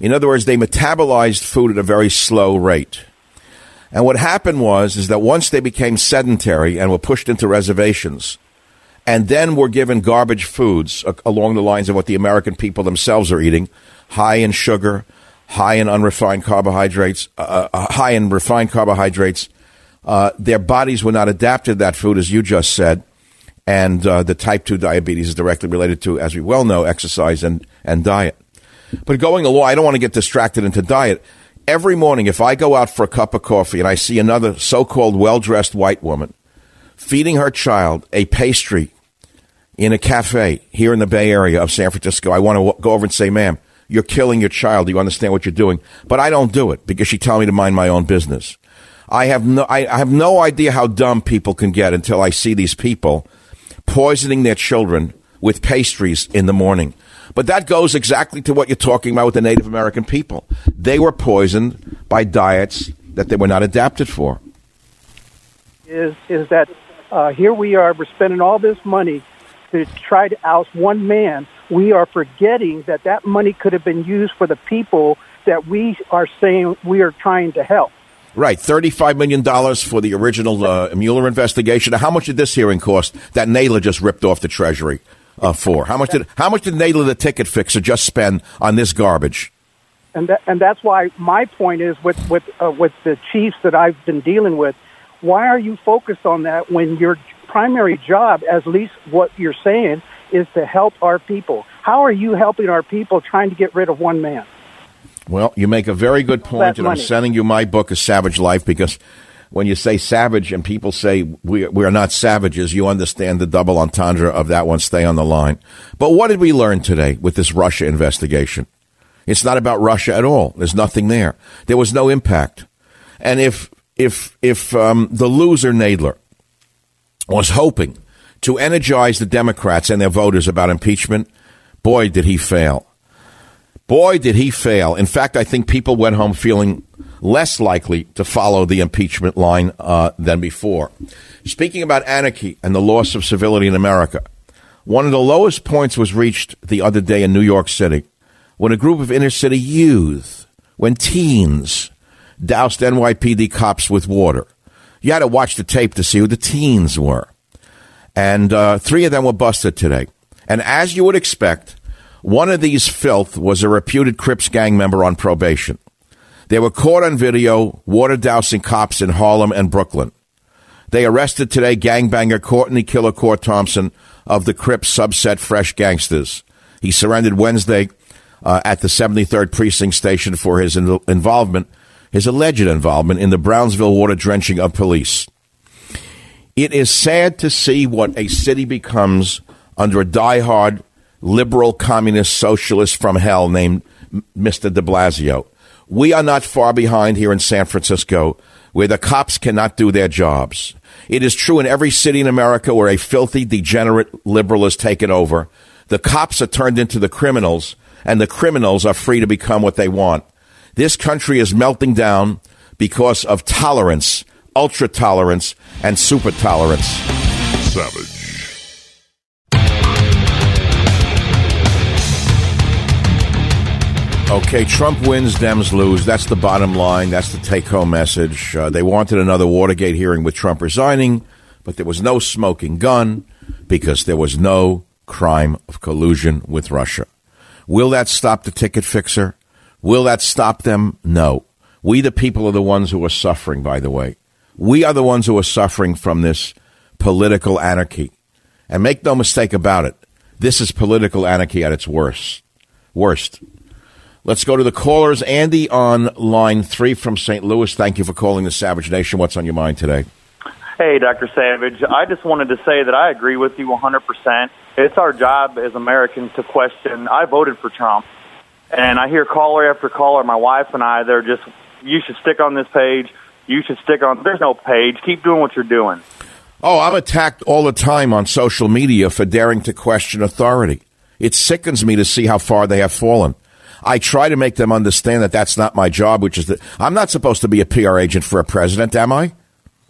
In other words, they metabolized food at a very slow rate. And what happened was is that once they became sedentary and were pushed into reservations, and then were given garbage foods uh, along the lines of what the American people themselves are eating, high in sugar, high in unrefined carbohydrates, uh, uh, high in refined carbohydrates. Uh, their bodies were not adapted to that food, as you just said, and uh, the type two diabetes is directly related to, as we well know, exercise and and diet. But going along, I don't want to get distracted into diet. Every morning, if I go out for a cup of coffee and I see another so called well dressed white woman feeding her child a pastry in a cafe here in the Bay Area of San Francisco, I want to go over and say, ma'am, you're killing your child. Do you understand what you're doing? But I don't do it because she tells me to mind my own business. I have no, I, I have no idea how dumb people can get until I see these people poisoning their children with pastries in the morning. But that goes exactly to what you're talking about with the Native American people. They were poisoned by diets that they were not adapted for. Is is that uh, here we are? We're spending all this money to try to oust one man. We are forgetting that that money could have been used for the people that we are saying we are trying to help. Right, thirty-five million dollars for the original uh, Mueller investigation. How much did this hearing cost? That Nadler just ripped off the Treasury uh, for. How much did how much did Nadler, the ticket fixer, just spend on this garbage? And that, and that's why my point is with with uh, with the chiefs that I've been dealing with. Why are you focused on that when your primary job, at least what you're saying, is to help our people? How are you helping our people trying to get rid of one man? Well, you make a very good point, and I'm sending you my book, A Savage Life, because when you say savage and people say we, we are not savages, you understand the double entendre of that one. Stay on the line. But what did we learn today with this Russia investigation? It's not about Russia at all. There's nothing there. There was no impact. And if if if um, the loser Nadler was hoping to energize the Democrats and their voters about impeachment, boy, did he fail. Boy, did he fail. In fact, I think people went home feeling less likely to follow the impeachment line uh, than before. Speaking about anarchy and the loss of civility in America, one of the lowest points was reached the other day in New York City when a group of inner city youth, when teens, doused NYPD cops with water. You had to watch the tape to see who the teens were. And uh, three of them were busted today. And as you would expect, one of these filth was a reputed Crips gang member on probation. They were caught on video water dousing cops in Harlem and Brooklyn. They arrested today gangbanger Courtney Killer Court Thompson of the Crips subset Fresh Gangsters. He surrendered Wednesday uh, at the 73rd Precinct Station for his in- involvement, his alleged involvement in the Brownsville water drenching of police. It is sad to see what a city becomes under a diehard liberal communist socialist from hell named Mr. de Blasio. We are not far behind here in San Francisco where the cops cannot do their jobs. It is true in every city in America where a filthy, degenerate liberal is taken over. The cops are turned into the criminals, and the criminals are free to become what they want. This country is melting down because of tolerance, ultra tolerance, and super tolerance. Savage. Okay, Trump wins, Dems lose. That's the bottom line. That's the take home message. Uh, they wanted another Watergate hearing with Trump resigning, but there was no smoking gun because there was no crime of collusion with Russia. Will that stop the ticket fixer? Will that stop them? No. We, the people, are the ones who are suffering, by the way. We are the ones who are suffering from this political anarchy. And make no mistake about it, this is political anarchy at its worst. Worst. Let's go to the callers. Andy on line three from St. Louis. Thank you for calling the Savage Nation. What's on your mind today? Hey, Dr. Savage. I just wanted to say that I agree with you 100%. It's our job as Americans to question. I voted for Trump. And I hear caller after caller, my wife and I, they're just, you should stick on this page. You should stick on, there's no page. Keep doing what you're doing. Oh, I'm attacked all the time on social media for daring to question authority. It sickens me to see how far they have fallen. I try to make them understand that that's not my job, which is that I'm not supposed to be a PR agent for a president, am I?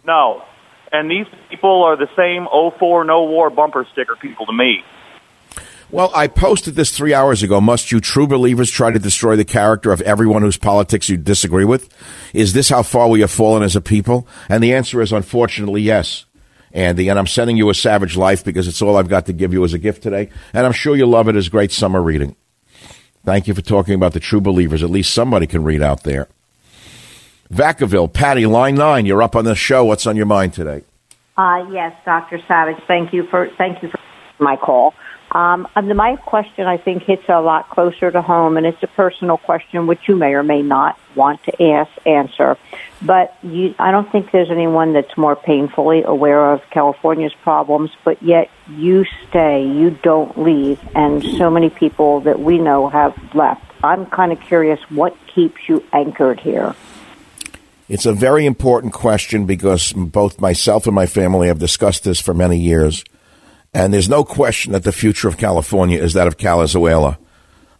No. And these people are the same 04 no war bumper sticker people to me. Well, I posted this three hours ago. Must you true believers try to destroy the character of everyone whose politics you disagree with? Is this how far we have fallen as a people? And the answer is unfortunately yes. Andy, and I'm sending you a Savage Life because it's all I've got to give you as a gift today. And I'm sure you'll love it as great summer reading. Thank you for talking about the true believers. At least somebody can read out there. Vacaville, Patty, line nine. You're up on the show. What's on your mind today? Uh, yes, Dr. Savage. Thank you for thank you for my call. Um, my question, I think, hits a lot closer to home, and it's a personal question which you may or may not want to ask, answer. But you, I don't think there's anyone that's more painfully aware of California's problems, but yet you stay, you don't leave, and so many people that we know have left. I'm kind of curious what keeps you anchored here. It's a very important question because both myself and my family have discussed this for many years. And there's no question that the future of California is that of Calizuela.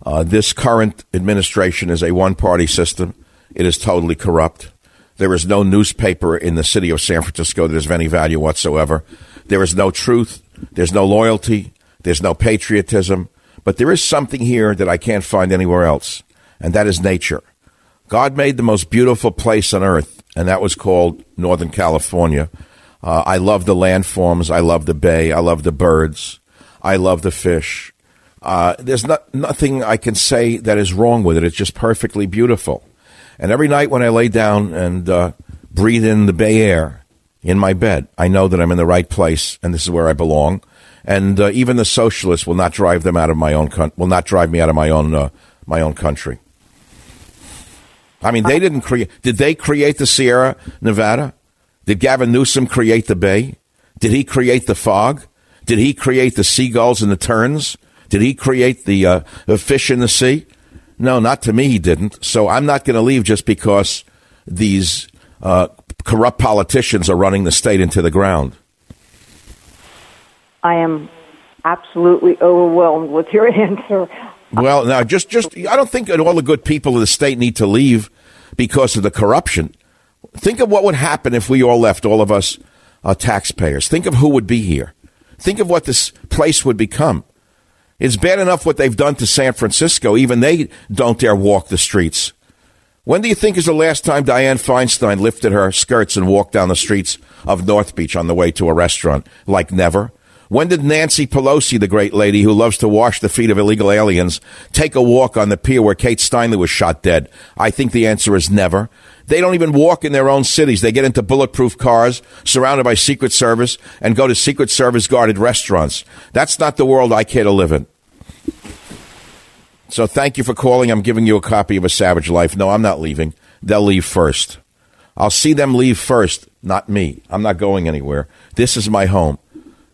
Uh, this current administration is a one party system. It is totally corrupt. There is no newspaper in the city of San Francisco that is of any value whatsoever. There is no truth. There's no loyalty. There's no patriotism. But there is something here that I can't find anywhere else, and that is nature. God made the most beautiful place on earth, and that was called Northern California. Uh, I love the landforms. I love the bay. I love the birds. I love the fish. Uh, there's not, nothing I can say that is wrong with it. It's just perfectly beautiful. And every night when I lay down and uh, breathe in the bay air in my bed, I know that I'm in the right place and this is where I belong. And uh, even the socialists will not drive them out of my own con- will not drive me out of my own uh, my own country. I mean, they didn't create. Did they create the Sierra Nevada? Did Gavin Newsom create the bay? Did he create the fog? Did he create the seagulls and the terns? Did he create the, uh, the fish in the sea? No, not to me, he didn't. So I'm not going to leave just because these uh, corrupt politicians are running the state into the ground. I am absolutely overwhelmed with your answer. Well, now, just, just, I don't think that all the good people of the state need to leave because of the corruption. Think of what would happen if we all left, all of us uh, taxpayers. Think of who would be here. Think of what this place would become. It's bad enough what they've done to San Francisco. Even they don't dare walk the streets. When do you think is the last time Dianne Feinstein lifted her skirts and walked down the streets of North Beach on the way to a restaurant? Like never. When did Nancy Pelosi, the great lady who loves to wash the feet of illegal aliens, take a walk on the pier where Kate Steinle was shot dead? I think the answer is never. They don't even walk in their own cities. They get into bulletproof cars, surrounded by Secret Service, and go to Secret Service guarded restaurants. That's not the world I care to live in. So thank you for calling. I'm giving you a copy of A Savage Life. No, I'm not leaving. They'll leave first. I'll see them leave first, not me. I'm not going anywhere. This is my home.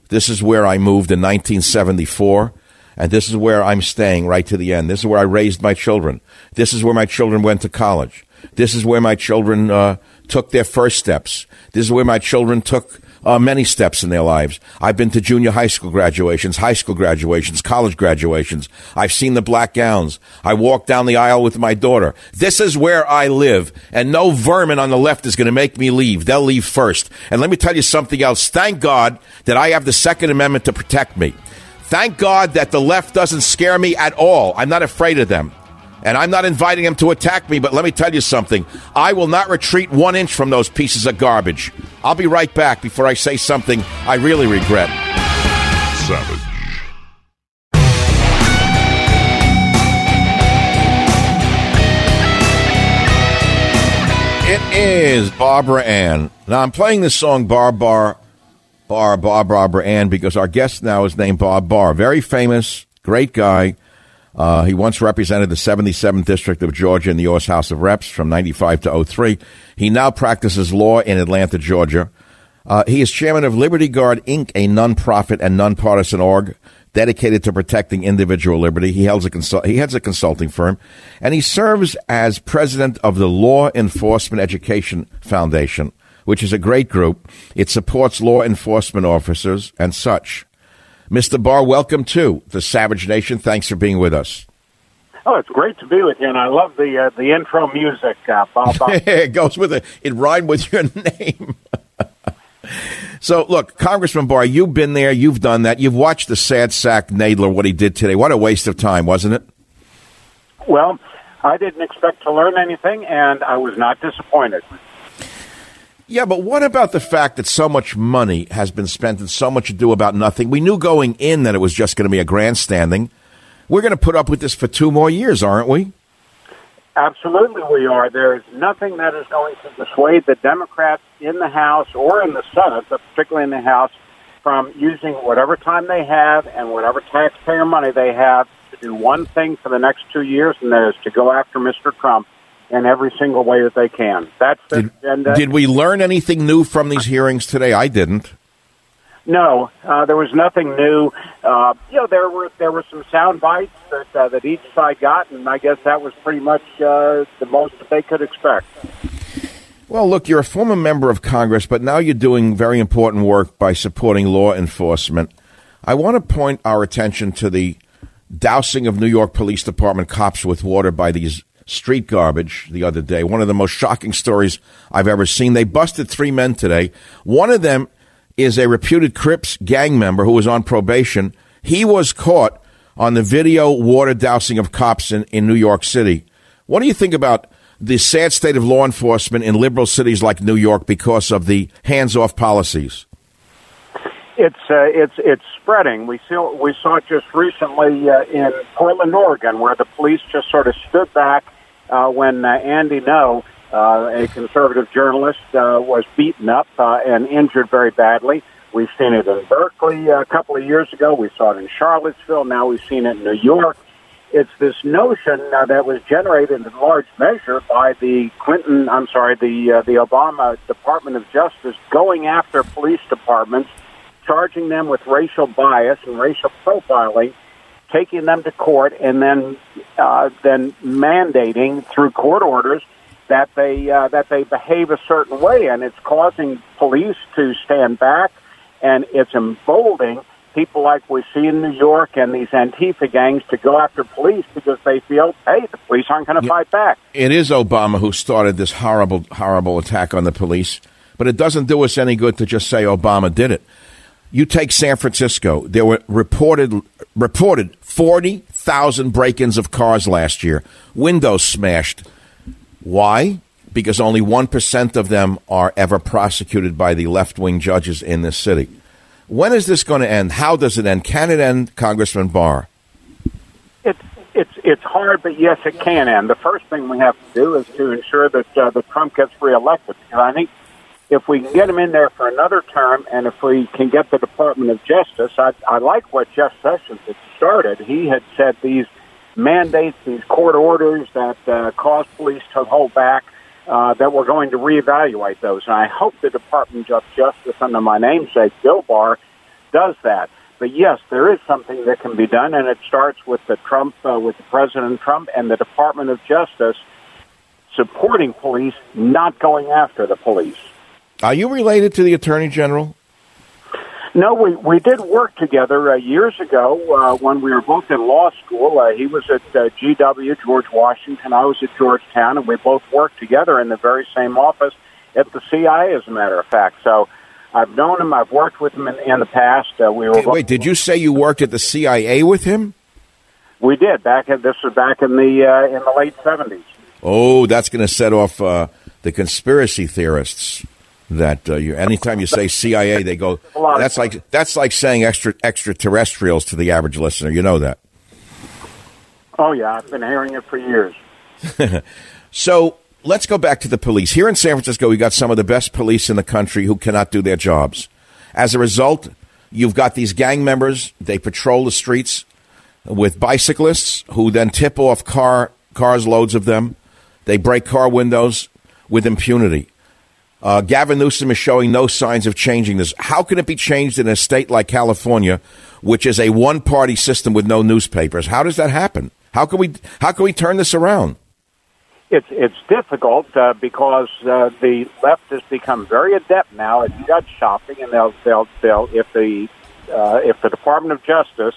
This is where I moved in 1974, and this is where I'm staying right to the end. This is where I raised my children. This is where my children went to college. This is where my children uh, took their first steps. This is where my children took uh, many steps in their lives. I've been to junior high school graduations, high school graduations, college graduations. I've seen the black gowns. I walked down the aisle with my daughter. This is where I live, and no vermin on the left is going to make me leave. They'll leave first. And let me tell you something else. Thank God that I have the Second Amendment to protect me. Thank God that the left doesn't scare me at all. I'm not afraid of them. And I'm not inviting him to attack me, but let me tell you something. I will not retreat one inch from those pieces of garbage. I'll be right back before I say something I really regret. Savage. It is Barbara Ann. Now I'm playing this song Bar Bar Bar Bar Barbara Ann because our guest now is named Bob Barr. Very famous, great guy. Uh, he once represented the 77th District of Georgia in the U.S. House of Reps from 95 to 03. He now practices law in Atlanta, Georgia. Uh, he is chairman of Liberty Guard Inc., a nonprofit and nonpartisan org dedicated to protecting individual liberty. He, a consult- he heads a consulting firm, and he serves as president of the Law Enforcement Education Foundation, which is a great group. It supports law enforcement officers and such. Mr. Barr, welcome to the Savage Nation. Thanks for being with us. Oh, it's great to be with you, and I love the uh, the intro music, uh, Bob. it goes with it. It rhymed with your name. so, look, Congressman Barr, you've been there, you've done that, you've watched the sad sack Nadler, what he did today. What a waste of time, wasn't it? Well, I didn't expect to learn anything, and I was not disappointed. Yeah, but what about the fact that so much money has been spent and so much ado about nothing? We knew going in that it was just going to be a grandstanding. We're going to put up with this for two more years, aren't we? Absolutely, we are. There is nothing that is going to dissuade the Democrats in the House or in the Senate, but particularly in the House, from using whatever time they have and whatever taxpayer money they have to do one thing for the next two years, and that is to go after Mr. Trump in every single way that they can. That's the did, agenda. Did we learn anything new from these hearings today? I didn't. No, uh, there was nothing new. Uh, you know, there were there were some sound bites that uh, that each side got, and I guess that was pretty much uh, the most that they could expect. Well, look, you're a former member of Congress, but now you're doing very important work by supporting law enforcement. I want to point our attention to the dousing of New York Police Department cops with water by these street garbage the other day. One of the most shocking stories I've ever seen. They busted three men today. One of them is a reputed Crips gang member who was on probation. He was caught on the video water dousing of cops in, in New York City. What do you think about the sad state of law enforcement in liberal cities like New York because of the hands-off policies? It's uh, it's it's spreading. We saw we saw it just recently uh, in Portland, Oregon, where the police just sort of stood back uh, when uh, Andy Ngo, uh, a conservative journalist, uh, was beaten up uh, and injured very badly. We've seen it in Berkeley uh, a couple of years ago. We saw it in Charlottesville. Now we've seen it in New York. It's this notion uh, that was generated in large measure by the Clinton, I'm sorry, the uh, the Obama Department of Justice going after police departments, charging them with racial bias and racial profiling, taking them to court, and then uh, then mandating through court orders that they uh, that they behave a certain way, and it's causing police to stand back, and it's emboldening people like we see in New York and these Antifa gangs to go after police because they feel, hey, the police aren't going to Yeah. fight back. It is Obama who started this horrible, horrible attack on the police, but it doesn't do us any good to just say Obama did it. You take San Francisco. There were reported reported forty thousand break-ins of cars last year, windows smashed. Why? Because only one percent of them are ever prosecuted by the left-wing judges in this city. When is this going to end? How does it end? Can it end, Congressman Barr? It's it's it's hard, but yes, it can end. The first thing we have to do is to ensure that uh, that Trump gets reelected. And I think if we can get him in there for another term, and if we can get the Department of Justice, I, I like what Jeff Sessions had started. He had said these mandates, these court orders that uh, cause police to hold back. Uh, that we're going to reevaluate those, and I hope the Department of Justice, under my namesake, Bill Barr, does that. But yes, there is something that can be done, and it starts with the Trump, uh, with the President Trump, and the Department of Justice supporting police, not going after the police. Are you related to the Attorney General? No, we we did work together uh, years ago uh, when we were both in law school. Uh, he was at uh, GW, George Washington. I was at Georgetown, and we both worked together in the very same office at the CIA, as a matter of fact. So I've known him. I've worked with him in, in the past. Uh, we were Wait, wait, did you say you worked at the CIA with him? we did back in this was back in the uh, in the late seventies. Oh, that's going to set off uh, the conspiracy theorists. That uh, you, anytime you say CIA, they go. That's like that's like saying extra extraterrestrials to the average listener. You know that. Oh yeah, I've been hearing it for years. So let's go back to the police. Here in San Francisco, we got some of the best police in the country who cannot do their jobs. As a result, you've got these gang members. They patrol the streets with bicyclists who then tip off car cars, loads of them. They break car windows with impunity. Uh, Gavin Newsom is showing no signs of changing this. How can it be changed in a state like California, which is a one-party system with no newspapers? How does that happen? How can we how can we turn this around? it's it's difficult uh, because uh, the left has become very adept now at judge shopping, and they'll they'll they'll if the uh, if the Department of Justice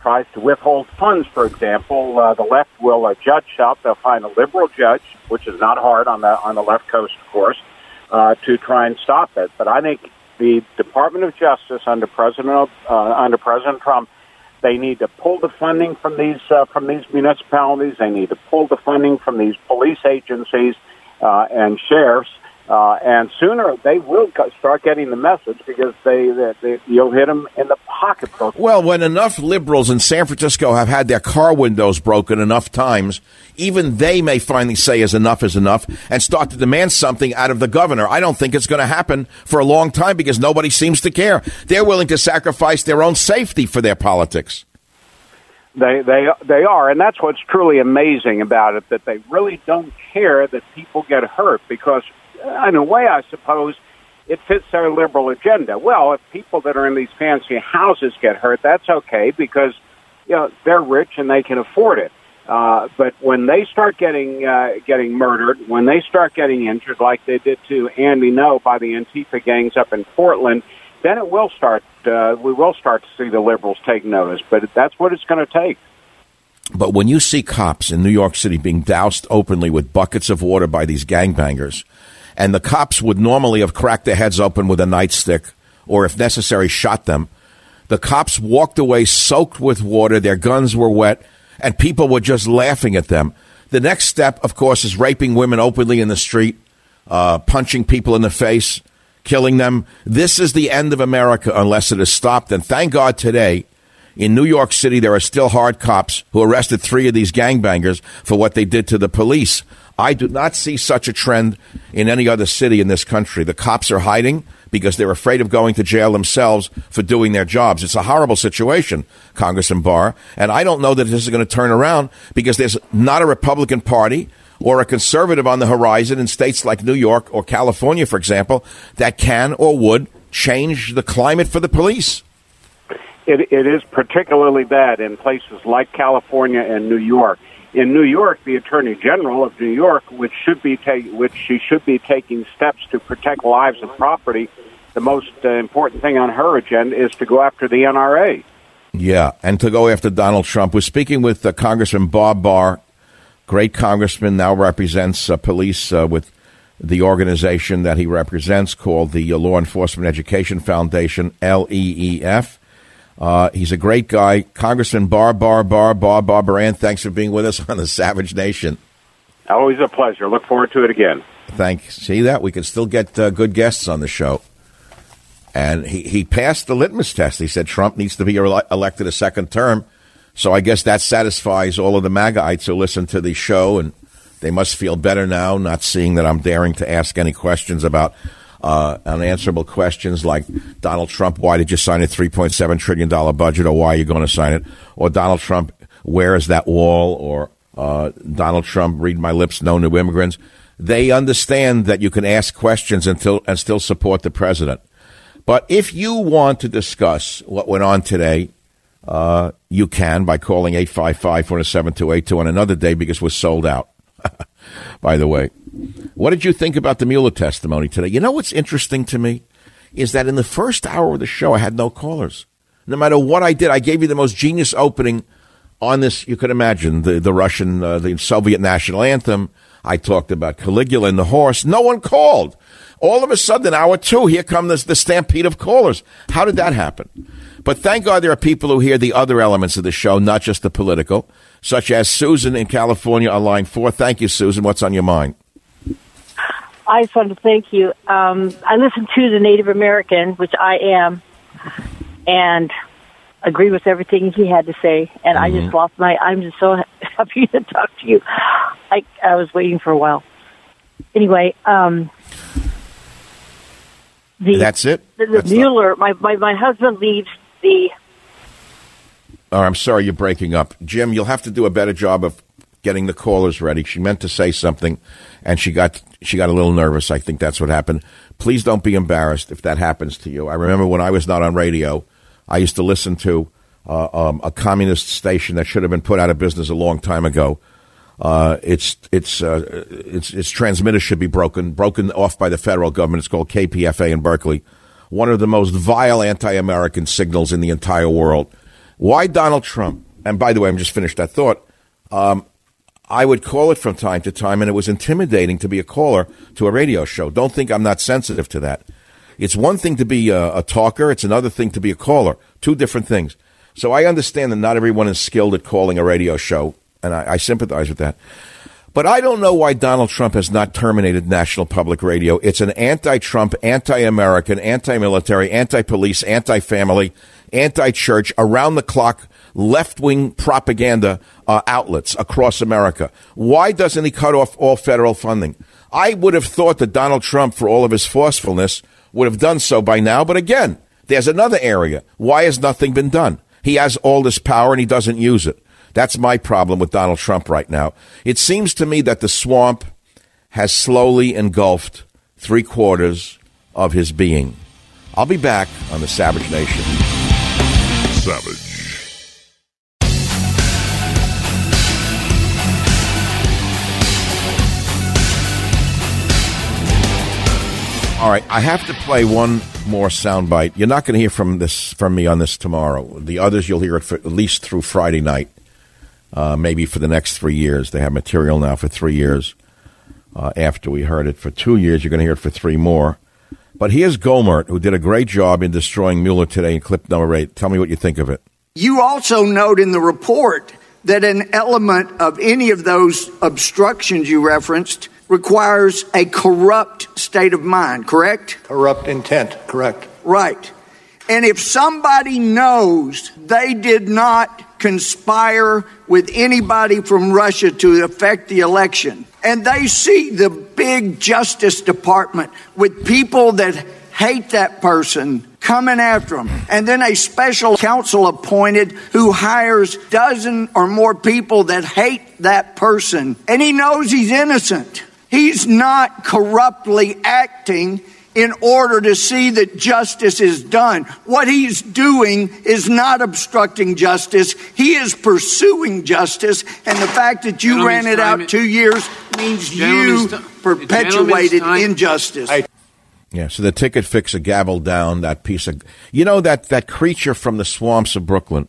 tries to withhold funds, for example, uh, the left will uh, judge shop. They'll find a liberal judge, which is not hard on the on the left coast, of course, uh, to try and stop it. But I think the Department of Justice under President uh, under President Trump, they need to pull the funding from these uh, from these municipalities. They need to pull the funding from these police agencies uh, and sheriffs. Uh, and sooner they will start getting the message because they, they, they you'll hit them in the pocketbook. Well, when enough liberals in San Francisco have had their car windows broken enough times, even they may finally say is enough is enough and start to demand something out of the governor. I don't think it's going to happen for a long time because nobody seems to care. They're willing to sacrifice their own safety for their politics. They they they are, and that's what's truly amazing about it. That they really don't care that people get hurt because in a way, I suppose, it fits their liberal agenda. Well, if people that are in these fancy houses get hurt, that's okay because you know they're rich and they can afford it. Uh, but when they start getting uh, getting murdered, when they start getting injured, like they did to Andy Ngo by the Antifa gangs up in Portland, then it will start. Uh, we will start to see the liberals take notice. But that's what it's going to take. But when you see cops in New York City being doused openly with buckets of water by these gangbangers, and the cops would normally have cracked their heads open with a nightstick or, if necessary, shot them. The cops walked away soaked with water, their guns were wet, and people were just laughing at them. The next step, of course, is raping women openly in the street, uh, punching people in the face, killing them. This is the end of America unless it is stopped. And thank God today, in New York City, there are still hard cops who arrested three of these gangbangers for what they did to the police. I do not see such a trend in any other city in this country. The cops are hiding because they're afraid of going to jail themselves for doing their jobs. It's a horrible situation, Congressman Barr. And I don't know that this is going to turn around because there's not a Republican Party or a conservative on the horizon in states like New York or California, for example, that can or would change the climate for the police. It, it is particularly bad in places like California and New York in New York, the Attorney General of New York, which should be ta- which she should be taking steps to protect lives and property, the most uh, important thing on her agenda is to go after the NRA. Yeah, and to go after Donald Trump. We're speaking with uh, Congressman Bob Barr, great congressman, now represents uh, police uh, with the organization that he represents called the uh, Law Enforcement Education Foundation, LEEF. Uh, he's a great guy. Congressman Barr, Barr, Barr, Barr, Barbara Ann, thanks for being with us on the Savage Nation. Always a pleasure. Look forward to it again. Thanks. See that? We can still get uh, good guests on the show. And he, he passed the litmus test. He said Trump needs to be ele- elected a second term. So I guess that satisfies all of the MAGAites who listen to the show, and they must feel better now, not seeing that I'm daring to ask any questions about uh, unanswerable questions like Donald Trump, why did you sign a $3.7 trillion budget, or why are you going to sign it? Or Donald Trump, where is that wall? Or uh, Donald Trump, read my lips, no new immigrants. They understand that you can ask questions until, and still support the president. But if you want to discuss what went on today, uh, you can by calling 855 407 282 on another day because we're sold out. By the way, what did you think about the Mueller testimony today? You know what's interesting to me is that in the first hour of the show, I had no callers. No matter what I did, I gave you the most genius opening on this. You could imagine the the Russian, uh, the Soviet national anthem. I talked about Caligula and the horse. No one called. All of a sudden, hour two, here comes the stampede of callers. How did that happen? But thank God there are people who hear the other elements of the show, not just the political, such as Susan in California on line four. Thank you, Susan. What's on your mind? I just wanted to thank you. Um, I listened to the Native American, which I am, and agree with everything he had to say. And mm-hmm. I just mm-hmm. lost my. I'm just so happy to talk to you. I I was waiting for a while. Anyway, um, the, that's it. The, the Mueller. My, my my husband leaves the. Oh, I'm sorry, you're breaking up, Jim. You'll have to do a better job of getting the callers ready. She meant to say something, and she got she got a little nervous. I think that's what happened. Please don't be embarrassed if that happens to you. I remember when I was not on radio, I used to listen to uh, um, a communist station that should have been put out of business a long time ago. Uh, its its uh, its its transmitter should be broken broken off by the federal government. It's called KPFA in Berkeley, one of the most vile anti-American signals in the entire world. Why Donald Trump? And by the way, I'm just finished that thought. Um, I would call it from time to time, and it was intimidating to be a caller to a radio show. Don't think I'm not sensitive to that. It's one thing to be a, a talker, it's another thing to be a caller. Two different things. So I understand that not everyone is skilled at calling a radio show, and I, I sympathize with that. But I don't know why Donald Trump has not terminated National Public Radio. It's an anti Trump, anti American, anti military, anti police, anti family, anti church, around the clock left wing propaganda uh, outlets across America. Why doesn't he cut off all federal funding? I would have thought that Donald Trump, for all of his forcefulness, would have done so by now. But again, there's another area. Why has nothing been done? He has all this power and he doesn't use it. That's my problem with Donald Trump right now. It seems to me that the swamp has slowly engulfed three quarters of his being. I'll be back on the Savage Nation. Savage. All right, I have to play one more soundbite. You're not going to hear from this from me on this tomorrow. The others you'll hear it for, at least through Friday night, uh, maybe for the next three years. They have material now for three years. Uh, after we heard it for two years, you're going to hear it for three more. But here's Gohmert, who did a great job in destroying Mueller today in clip number eight. Tell me what you think of it. You also note in the report that an element of any of those obstructions you referenced requires a corrupt state of mind, correct? Corrupt intent, correct. Right. And if somebody knows they did not conspire with anybody from Russia to affect the election, and they see the big Justice Department with people that hate that person coming after them, and then a special counsel appointed who hires dozen or more people that hate that person, and he knows he's innocent. He's not corruptly acting in order to see that justice is done. What he's doing is not obstructing justice. He is pursuing justice. And the fact that you ran it out two years means you perpetuated injustice. Yeah, so the ticket fixer gabbled down that piece of. You know that that creature from the swamps of Brooklyn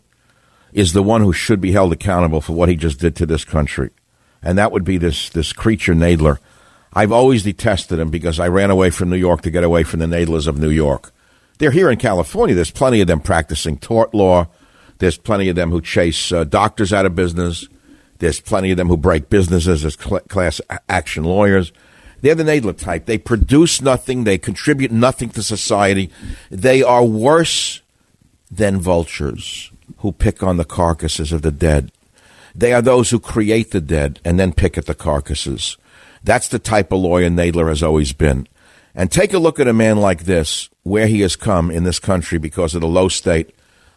is the one who should be held accountable for what he just did to this country, and that would be this this creature Nadler. I've always detested them because I ran away from New York to get away from the Nadlers of New York. They're here in California. There's plenty of them practicing tort law. There's plenty of them who chase uh, doctors out of business. There's plenty of them who break businesses as cl- class action lawyers. They're the Nadler type. They produce nothing. They contribute nothing to society. They are worse than vultures who pick on the carcasses of the dead. They are those who create the dead and then pick at the carcasses. That's the type of lawyer Nadler has always been. And take a look at a man like this, where he has come in this country because of the low state,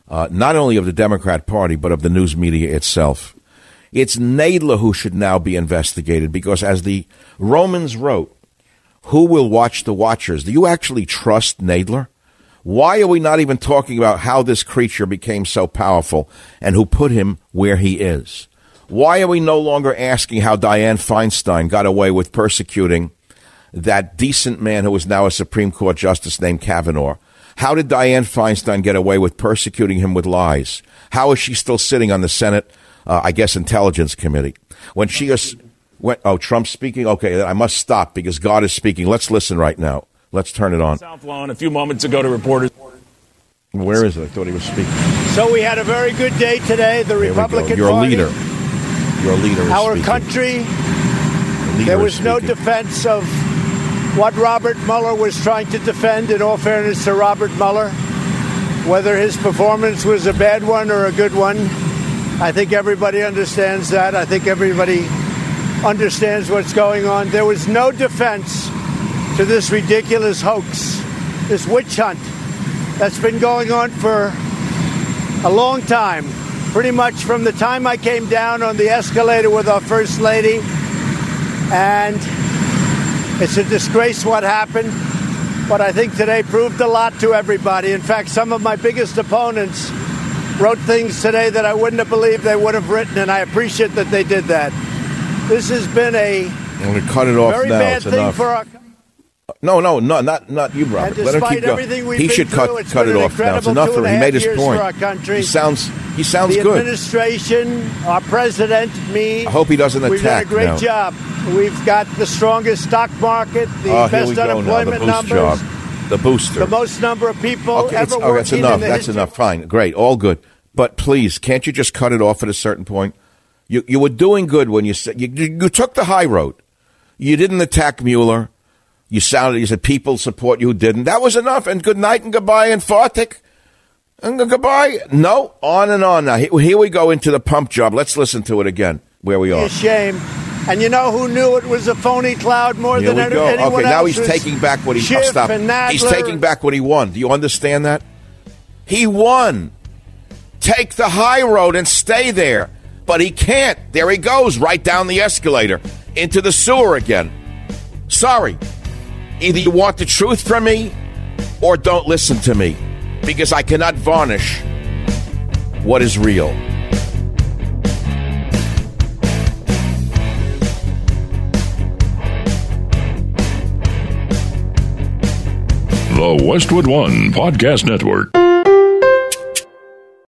uh, not only of the Democrat Party, but of the news media itself. It's Nadler who should now be investigated because, as the Romans wrote, who will watch the watchers? Do you actually trust Nadler? Why are we not even talking about how this creature became so powerful and who put him where he is? Why are we no longer asking how Dianne Feinstein got away with persecuting that decent man who is now a Supreme Court justice named Kavanaugh? How did Dianne Feinstein get away with persecuting him with lies? How is she still sitting on the Senate, uh, I guess, Intelligence Committee? When she is, when, oh, Trump's speaking? Okay, I must stop because God is speaking. Let's listen right now. Let's turn it on. South Lawn a few moments ago to reporters. Where is it? I thought he was speaking. So we had a very good day today. The Here Republican You're Party, a leader. Your leader is our speaking. country. There was no defense of what Robert Mueller was trying to defend. In all fairness to Robert Mueller, whether his performance was a bad one or a good one, I think everybody understands that. I think everybody understands what's going on. There was no defense to this ridiculous hoax, this witch hunt that's been going on for a long time. Pretty much from the time I came down on the escalator with our First Lady. And it's a disgrace what happened. But I think today proved a lot to everybody. In fact, some of my biggest opponents wrote things today that I wouldn't have believed they would have written, and I appreciate that they did that. This has been a I'm going to cut it off very now. bad It's thing enough. for our. No, no, no, not not you, Robert. And Let him keep going. He should through, cut cut it off now. It's enough for him. He made his point. for our country. He sounds he sounds the good. administration, our president, me. I hope he doesn't We've attack done a great now. job. We've got the strongest stock market, the oh, best now. The unemployment numbers, job, the booster. the most number of people okay, ever oh, that's enough. That's history. enough. Fine, great, all good. But please, can't you just cut it off at a certain point? You you were doing good when you said you, you, you took the high road. You didn't attack Mueller. You sounded. You said people support you. who Didn't. That was enough. And good night and goodbye and Fartik. And goodbye. No, on and on. Now here, we go into the pump job. Let's listen to it again. Where we are. a shame. And you know who knew it was a phony cloud more Here than we any- go. anyone Okay, now he's taking back what he oh, Schiff oh, stop. He's taking back what he won. Do you understand that? He won. Take the high road and stay there. But he can't. There he goes, right down the escalator into the sewer again. Sorry. Either you want the truth from me or don't listen to me because I cannot varnish what is real. The Westwood One Podcast Network.